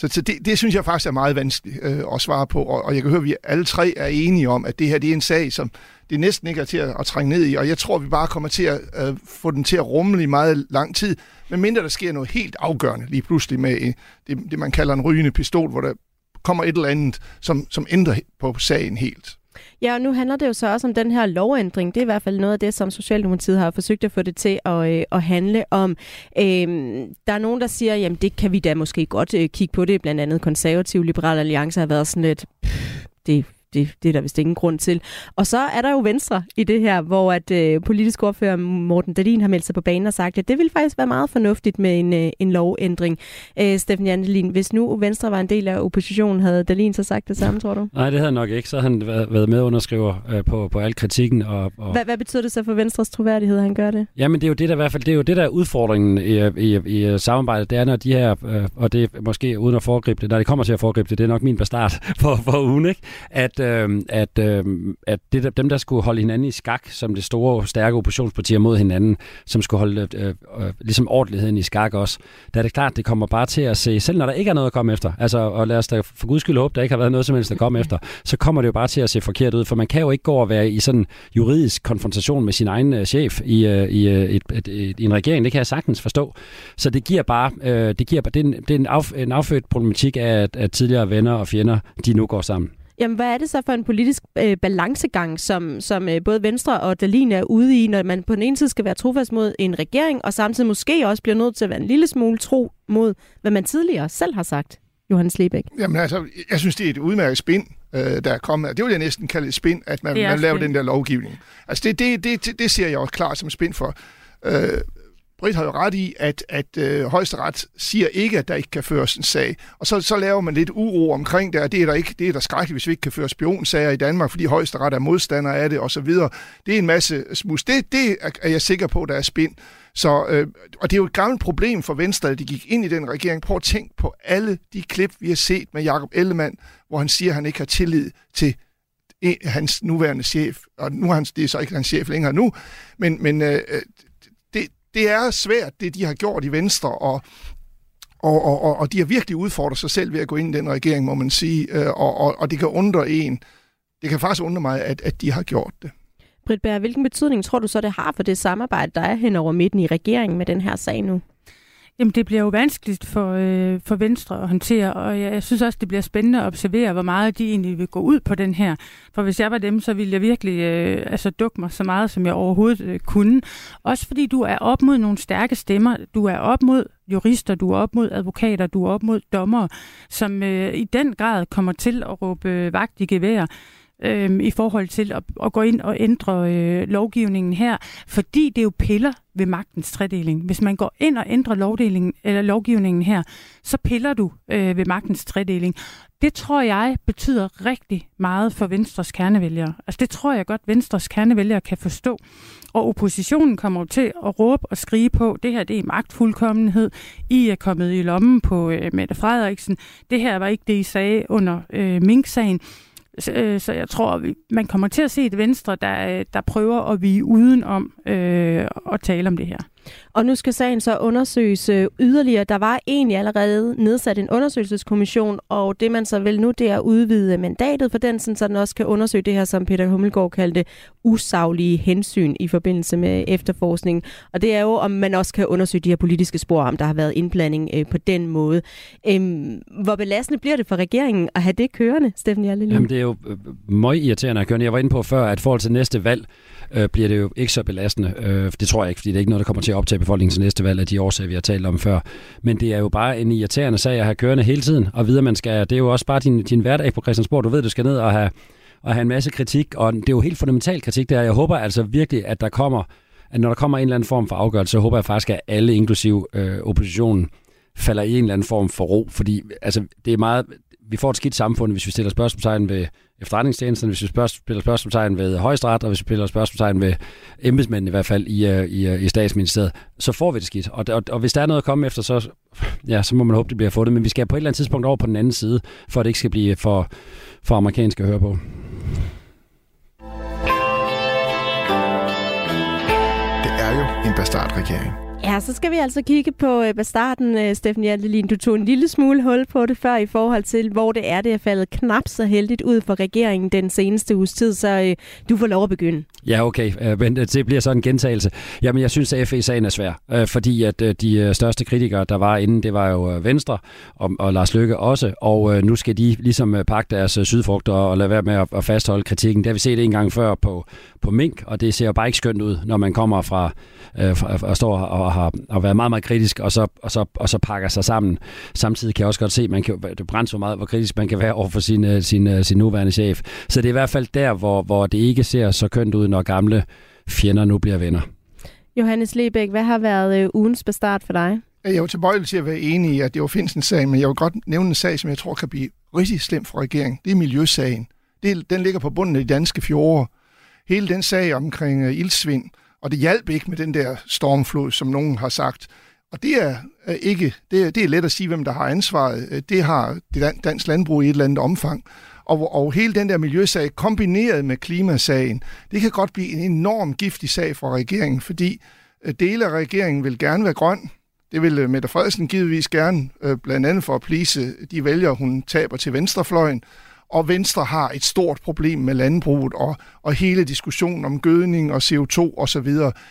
så, så det, det synes jeg faktisk er meget vanskeligt øh, at svare på, og, og jeg kan høre, at vi alle tre er enige om, at det her det er en sag, som det næsten ikke er til at, at trænge ned i, og jeg tror, vi bare kommer til at øh, få den til at rumle i meget lang tid, medmindre der sker noget helt afgørende lige pludselig med øh, det, det, man kalder en rygende pistol, hvor der kommer et eller andet, som, som ændrer på sagen helt. Ja, og nu handler det jo så også om den her lovændring. Det er i hvert fald noget af det, som Socialdemokratiet har forsøgt at få det til at, øh, at handle om. Øhm, der er nogen, der siger, jamen det kan vi da måske godt øh, kigge på det. Blandt andet konservativ Liberal Alliance har været sådan lidt, pff, det det, det er der vist ingen grund til. Og så er der jo Venstre i det her, hvor at øh, politisk ordfører Morten Dahlin har meldt sig på banen og sagt, at det ville faktisk være meget fornuftigt med en, øh, en lovændring. Øh, Steffen Jandelin, hvis nu Venstre var en del af oppositionen, havde Dahlin så sagt det samme, tror du? Nej, det havde nok ikke. Så havde han været medunderskriver øh, på, på al kritikken. Og, og... Hvad, hvad betyder det så for Venstres troværdighed, at han gør det? Jamen, det er jo det, der i hvert fald, det er jo det, der er udfordringen i, i, i samarbejdet. Det er, når de her, øh, og det er måske uden at foregribe det, når det kommer til at foregribe det, det er nok min bastard [LAUGHS] for, for ugen, ikke? At, øh, at øh, at det der, dem, der skulle holde hinanden i skak, som det store, stærke oppositionspartier mod hinanden, som skulle holde øh, øh, ligesom ordentligheden i skak også, der er det klart, det kommer bare til at se, selv når der ikke er noget at komme efter, altså, og lad os da for guds skyld håbe, der ikke har været noget som helst at komme efter, så kommer det jo bare til at se forkert ud, for man kan jo ikke gå og være i sådan juridisk konfrontation med sin egen øh, chef i, øh, i, øh, et, et, et, i en regering, det kan jeg sagtens forstå. Så det giver bare, øh, det giver bare, det er en, det er en, af, en affødt problematik af, at, at tidligere venner og fjender, de nu går sammen. Jamen, hvad er det så for en politisk øh, balancegang, som, som øh, både Venstre og Dalin er ude i, når man på den ene side skal være trofast mod en regering, og samtidig måske også bliver nødt til at være en lille smule tro mod, hvad man tidligere selv har sagt, Johannes Lebæk? Jamen altså, jeg synes, det er et udmærket spind, øh, der er kommet. Det vil jeg næsten kalde et spind, at man, man laver den der lovgivning. Altså, det, det, det, det ser jeg også klart som spind for. Øh, Britt har jo ret i, at, at øh, højesteret siger ikke, at der ikke kan føres en sag. Og så, så laver man lidt uro omkring det, og det er der ikke, det er der skrækkeligt, hvis vi ikke kan føre spionsager i Danmark, fordi højesteret er modstander af det, osv. Det er en masse smus. Det, det er jeg sikker på, der er spind. Så, øh, og det er jo et gammelt problem for Venstre, at de gik ind i den regering. Prøv at tænke på alle de klip, vi har set med Jakob Ellemann, hvor han siger, at han ikke har tillid til hans nuværende chef. Og nu er han, det er så ikke hans chef længere nu, men, men øh, øh det er svært, det de har gjort i Venstre, og, og, og, og de har virkelig udfordret sig selv ved at gå ind i den regering, må man sige, øh, og, og, og det kan undre en. Det kan faktisk undre mig, at, at de har gjort det. Britt Bær, hvilken betydning tror du så, det har for det samarbejde, der er hen over midten i regeringen med den her sag nu? Jamen, det bliver jo vanskeligt for, øh, for Venstre at håndtere, og jeg, jeg synes også, det bliver spændende at observere, hvor meget de egentlig vil gå ud på den her. For hvis jeg var dem, så ville jeg virkelig øh, altså, dukke mig så meget, som jeg overhovedet øh, kunne. Også fordi du er op mod nogle stærke stemmer. Du er op mod jurister, du er op mod advokater, du er op mod dommere, som øh, i den grad kommer til at råbe øh, vagt i gevær øh, i forhold til at, at gå ind og ændre øh, lovgivningen her, fordi det jo piller ved magtens tredeling. Hvis man går ind og ændrer lovdelingen, eller lovgivningen her, så piller du øh, ved magtens tredeling. Det tror jeg betyder rigtig meget for Venstres kernevælgere. Altså det tror jeg godt, Venstres kernevælgere kan forstå. Og oppositionen kommer til at råbe og skrige på, det her det er magtfuldkommenhed. I er kommet i lommen på øh, Mette Frederiksen. Det her var ikke det, I sagde under øh, Mink-sagen. Så, øh, så jeg tror, man kommer til at se et Venstre, der, øh, der prøver at vige udenom øh, at tale om det her. Og nu skal sagen så undersøges øh, yderligere. Der var egentlig allerede nedsat en undersøgelseskommission, og det man så vil nu, det er at udvide mandatet for den, så den også kan undersøge det her, som Peter Hummelgaard kaldte usaglige hensyn i forbindelse med efterforskning. Og det er jo, om man også kan undersøge de her politiske spor, om der har været indblanding øh, på den måde. Øhm, hvor belastende bliver det for regeringen at have det kørende, Steffen Jallelin? Jamen, det er jo øh, meget irriterende at køre. Jeg var inde på før, at i forhold til næste valg, øh, bliver det jo ikke så belastende. Øh, det tror jeg ikke, fordi det er ikke noget, der kommer til at optage befolkningen til næste valg af de årsager, vi har talt om før. Men det er jo bare en irriterende sag at have kørende hele tiden, og videre man skal, det er jo også bare din, din hverdag på Christiansborg. Du ved, du skal ned og have, og have en masse kritik, og det er jo helt fundamental kritik der. Jeg håber altså virkelig, at der kommer, at når der kommer en eller anden form for afgørelse, så håber jeg faktisk, at alle, inklusiv øh, oppositionen, falder i en eller anden form for ro, fordi altså, det er meget, vi får et skidt samfund, hvis vi stiller spørgsmålstegn ved efterretningstjenesten, hvis vi spørg, stiller spørgsmålstegn ved højesteret, og hvis vi stiller spørgsmålstegn ved embedsmænd i hvert fald i, øh, i, øh, i statsministeriet, så får vi det skidt. Og, og, og hvis der er noget at komme efter, så, ja, så må man håbe, det bliver fundet. Men vi skal på et eller andet tidspunkt over på den anden side, for at det ikke skal blive for, for amerikanske at høre på. Det er jo en bastardregering. Ja, så skal vi altså kigge på øh, Bastarden, øh, Steffen Hjaltelin. Du tog en lille smule hul på det før i forhold til, hvor det er, det er faldet knap så heldigt ud for regeringen den seneste uges tid, så øh, du får lov at begynde. Ja, okay, øh, men øh, det bliver så en gentagelse. Jamen, jeg synes, at FE-sagen er svær, øh, fordi at øh, de øh, største kritikere, der var inden, det var jo øh, Venstre og, og Lars Løkke også, og øh, nu skal de ligesom pakke deres sydfrugter og lade være med at, at fastholde kritikken. Det har vi set en gang før på, på Mink, og det ser jo bare ikke skønt ud, når man kommer fra, øh, fra og står og har og været meget, meget kritisk, og så, og, så, og så pakker sig sammen. Samtidig kan jeg også godt se, man kan, det brænder så meget, hvor kritisk man kan være over for sin, øh, sin, øh, sin nuværende chef. Så det er i hvert fald der, hvor, hvor det ikke ser så kønt ud, når gamle fjender nu bliver venner. Johannes Lebæk, hvad har været øh, ugens bestart for dig? Jeg er jo tilbøjelig til at være enig i, at det var en sag, men jeg vil godt nævne en sag, som jeg tror kan blive rigtig slem for regeringen. Det er miljøsagen. Det, den ligger på bunden af de danske fjorde. Hele den sag omkring uh, ildsvind, og det hjalp ikke med den der stormflod, som nogen har sagt. Og det er ikke, det er, det er let at sige, hvem der har ansvaret. Øh, det har det dansk landbrug i et eller andet omfang. Og, og hele den der miljøsag kombineret med klimasagen, det kan godt blive en enorm giftig sag for regeringen, fordi øh, dele af regeringen vil gerne være grøn, det vil øh, Mette Frederiksen givetvis gerne, blandt andet for at plise de vælgere, hun taber til venstrefløjen og Venstre har et stort problem med landbruget og, og hele diskussionen om gødning og CO2 osv.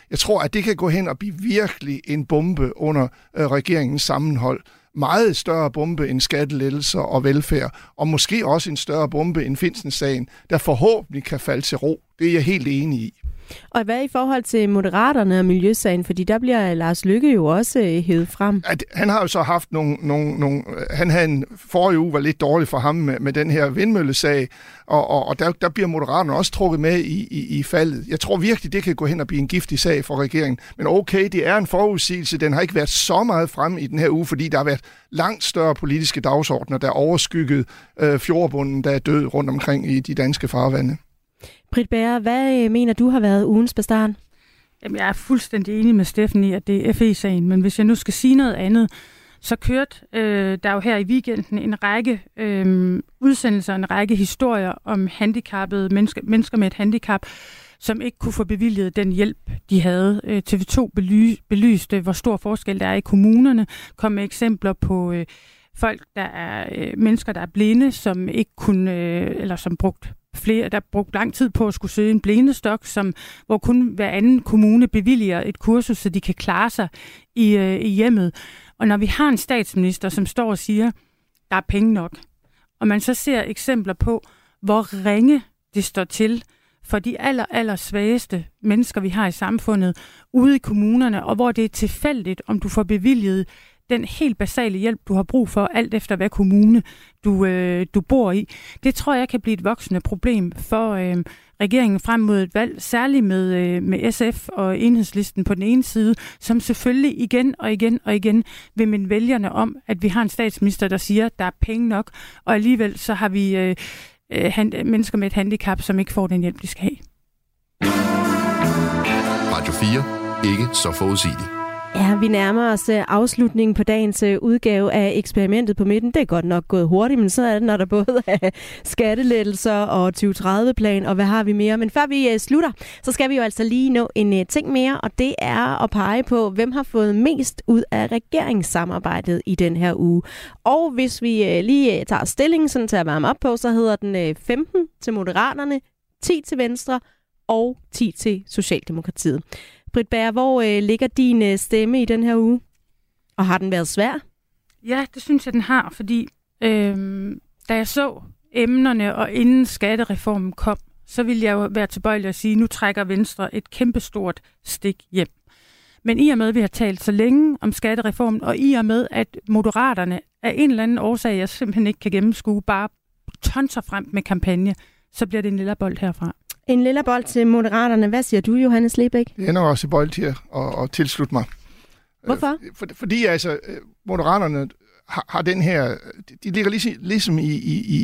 Jeg tror, at det kan gå hen og blive virkelig en bombe under øh, regeringens sammenhold. Meget større bombe end skattelettelser og velfærd, og måske også en større bombe end Finsens-sagen, der forhåbentlig kan falde til ro. Det er jeg helt enig i. Og hvad i forhold til Moderaterne og Miljøsagen? Fordi der bliver Lars Lykke jo også øh, hævet frem. At han har jo så haft nogle... nogle, nogle øh, han havde en forrige uge var lidt dårlig for ham med, med den her vindmøllesag, og, og, og der, der bliver Moderaterne også trukket med i, i, i faldet. Jeg tror virkelig, det kan gå hen og blive en giftig sag for regeringen. Men okay, det er en forudsigelse. Den har ikke været så meget frem i den her uge, fordi der har været langt større politiske dagsordner, der overskyggede øh, fjordbunden, der er død rundt omkring i de danske farvande. Britt Bære, hvad øh, mener du har været ugens bestart? Jamen, jeg er fuldstændig enig med Steffen i, at det er FE-sagen, men hvis jeg nu skal sige noget andet, så kørte øh, der jo her i weekenden en række øh, udsendelser, en række historier om handicappede mennesker, mennesker med et handicap, som ikke kunne få bevilget den hjælp, de havde. Øh, TV2 bely, belyste, hvor stor forskel der er i kommunerne, kom med eksempler på øh, folk, der er øh, mennesker, der er blinde, som ikke kunne, øh, eller som brugt flere, der brugte lang tid på at skulle søge en blindestok, som, hvor kun hver anden kommune bevilliger et kursus, så de kan klare sig i, øh, i hjemmet. Og når vi har en statsminister, som står og siger, der er penge nok, og man så ser eksempler på, hvor ringe det står til for de aller, aller svageste mennesker, vi har i samfundet, ude i kommunerne, og hvor det er tilfældigt, om du får bevilget den helt basale hjælp, du har brug for, alt efter hvad kommune du, øh, du bor i. Det tror jeg kan blive et voksende problem for øh, regeringen frem mod et valg, særligt med, øh, med SF og enhedslisten på den ene side, som selvfølgelig igen og igen og igen vil minde vælgerne om, at vi har en statsminister, der siger, at der er penge nok, og alligevel så har vi øh, øh, mennesker med et handicap, som ikke får den hjælp, de skal have. Radio 4. Ikke så forudsigeligt. Ja, vi nærmer os øh, afslutningen på dagens øh, udgave af eksperimentet på midten. Det er godt nok gået hurtigt, men så er det, når der både [LAUGHS] er skattelettelser og 2030-plan, og hvad har vi mere. Men før vi øh, slutter, så skal vi jo altså lige nå en ting mere, og det er at pege på, hvem har fået mest ud af regeringssamarbejdet i den her uge. Og hvis vi lige tager stillingen sådan til at varme op på, så hedder den 15 til Moderaterne, 10 til Venstre og 10 til Socialdemokratiet. Britt Bager, hvor øh, ligger din øh, stemme i den her uge? Og har den været svær? Ja, det synes jeg, den har, fordi øh, da jeg så emnerne, og inden skattereformen kom, så ville jeg jo være tilbøjelig at sige, at nu trækker Venstre et kæmpestort stik hjem. Men i og med, at vi har talt så længe om skattereformen, og i og med, at moderaterne af en eller anden årsag, jeg simpelthen ikke kan gennemskue, bare tonser frem med kampagne, så bliver det en lille bold herfra. En lille bold til Moderaterne. Hvad siger du, Johannes Lebæk? Jeg ender også i bold at, at, at tilslutte mig. Hvorfor? Øh, for, fordi altså, øh, Moderaterne har, har den her... De ligger ligesom, ligesom i, i, i,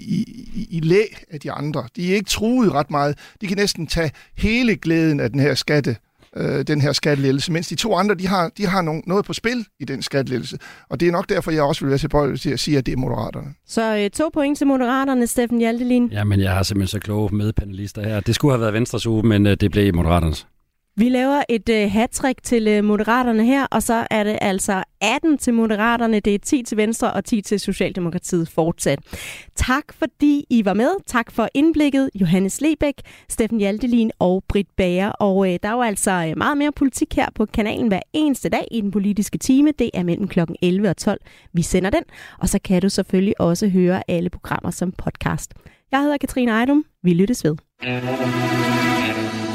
i, i læ af de andre. De er ikke truet ret meget. De kan næsten tage hele glæden af den her skatte øh, den her skattelettelse, mens de to andre, de har, de har nogen, noget på spil i den skattelettelse. Og det er nok derfor, jeg også vil være tilbøjelig til at sige, at det er moderaterne. Så øh, to point til moderaterne, Steffen Hjaltelin. Ja, men jeg har simpelthen så kloge medpanelister her. Det skulle have været Venstres uge, men øh, det blev Moderaternes. Vi laver et øh, hat til øh, Moderaterne her, og så er det altså 18 til Moderaterne, det er 10 til Venstre og 10 til Socialdemokratiet fortsat. Tak fordi I var med. Tak for indblikket, Johannes Lebæk, Steffen Hjaltelin og Britt Bager. Og øh, der er jo altså øh, meget mere politik her på kanalen hver eneste dag i den politiske time. Det er mellem kl. 11 og 12. Vi sender den, og så kan du selvfølgelig også høre alle programmer som podcast. Jeg hedder Katrine Ejdum. Vi lyttes ved.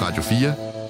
Radio 4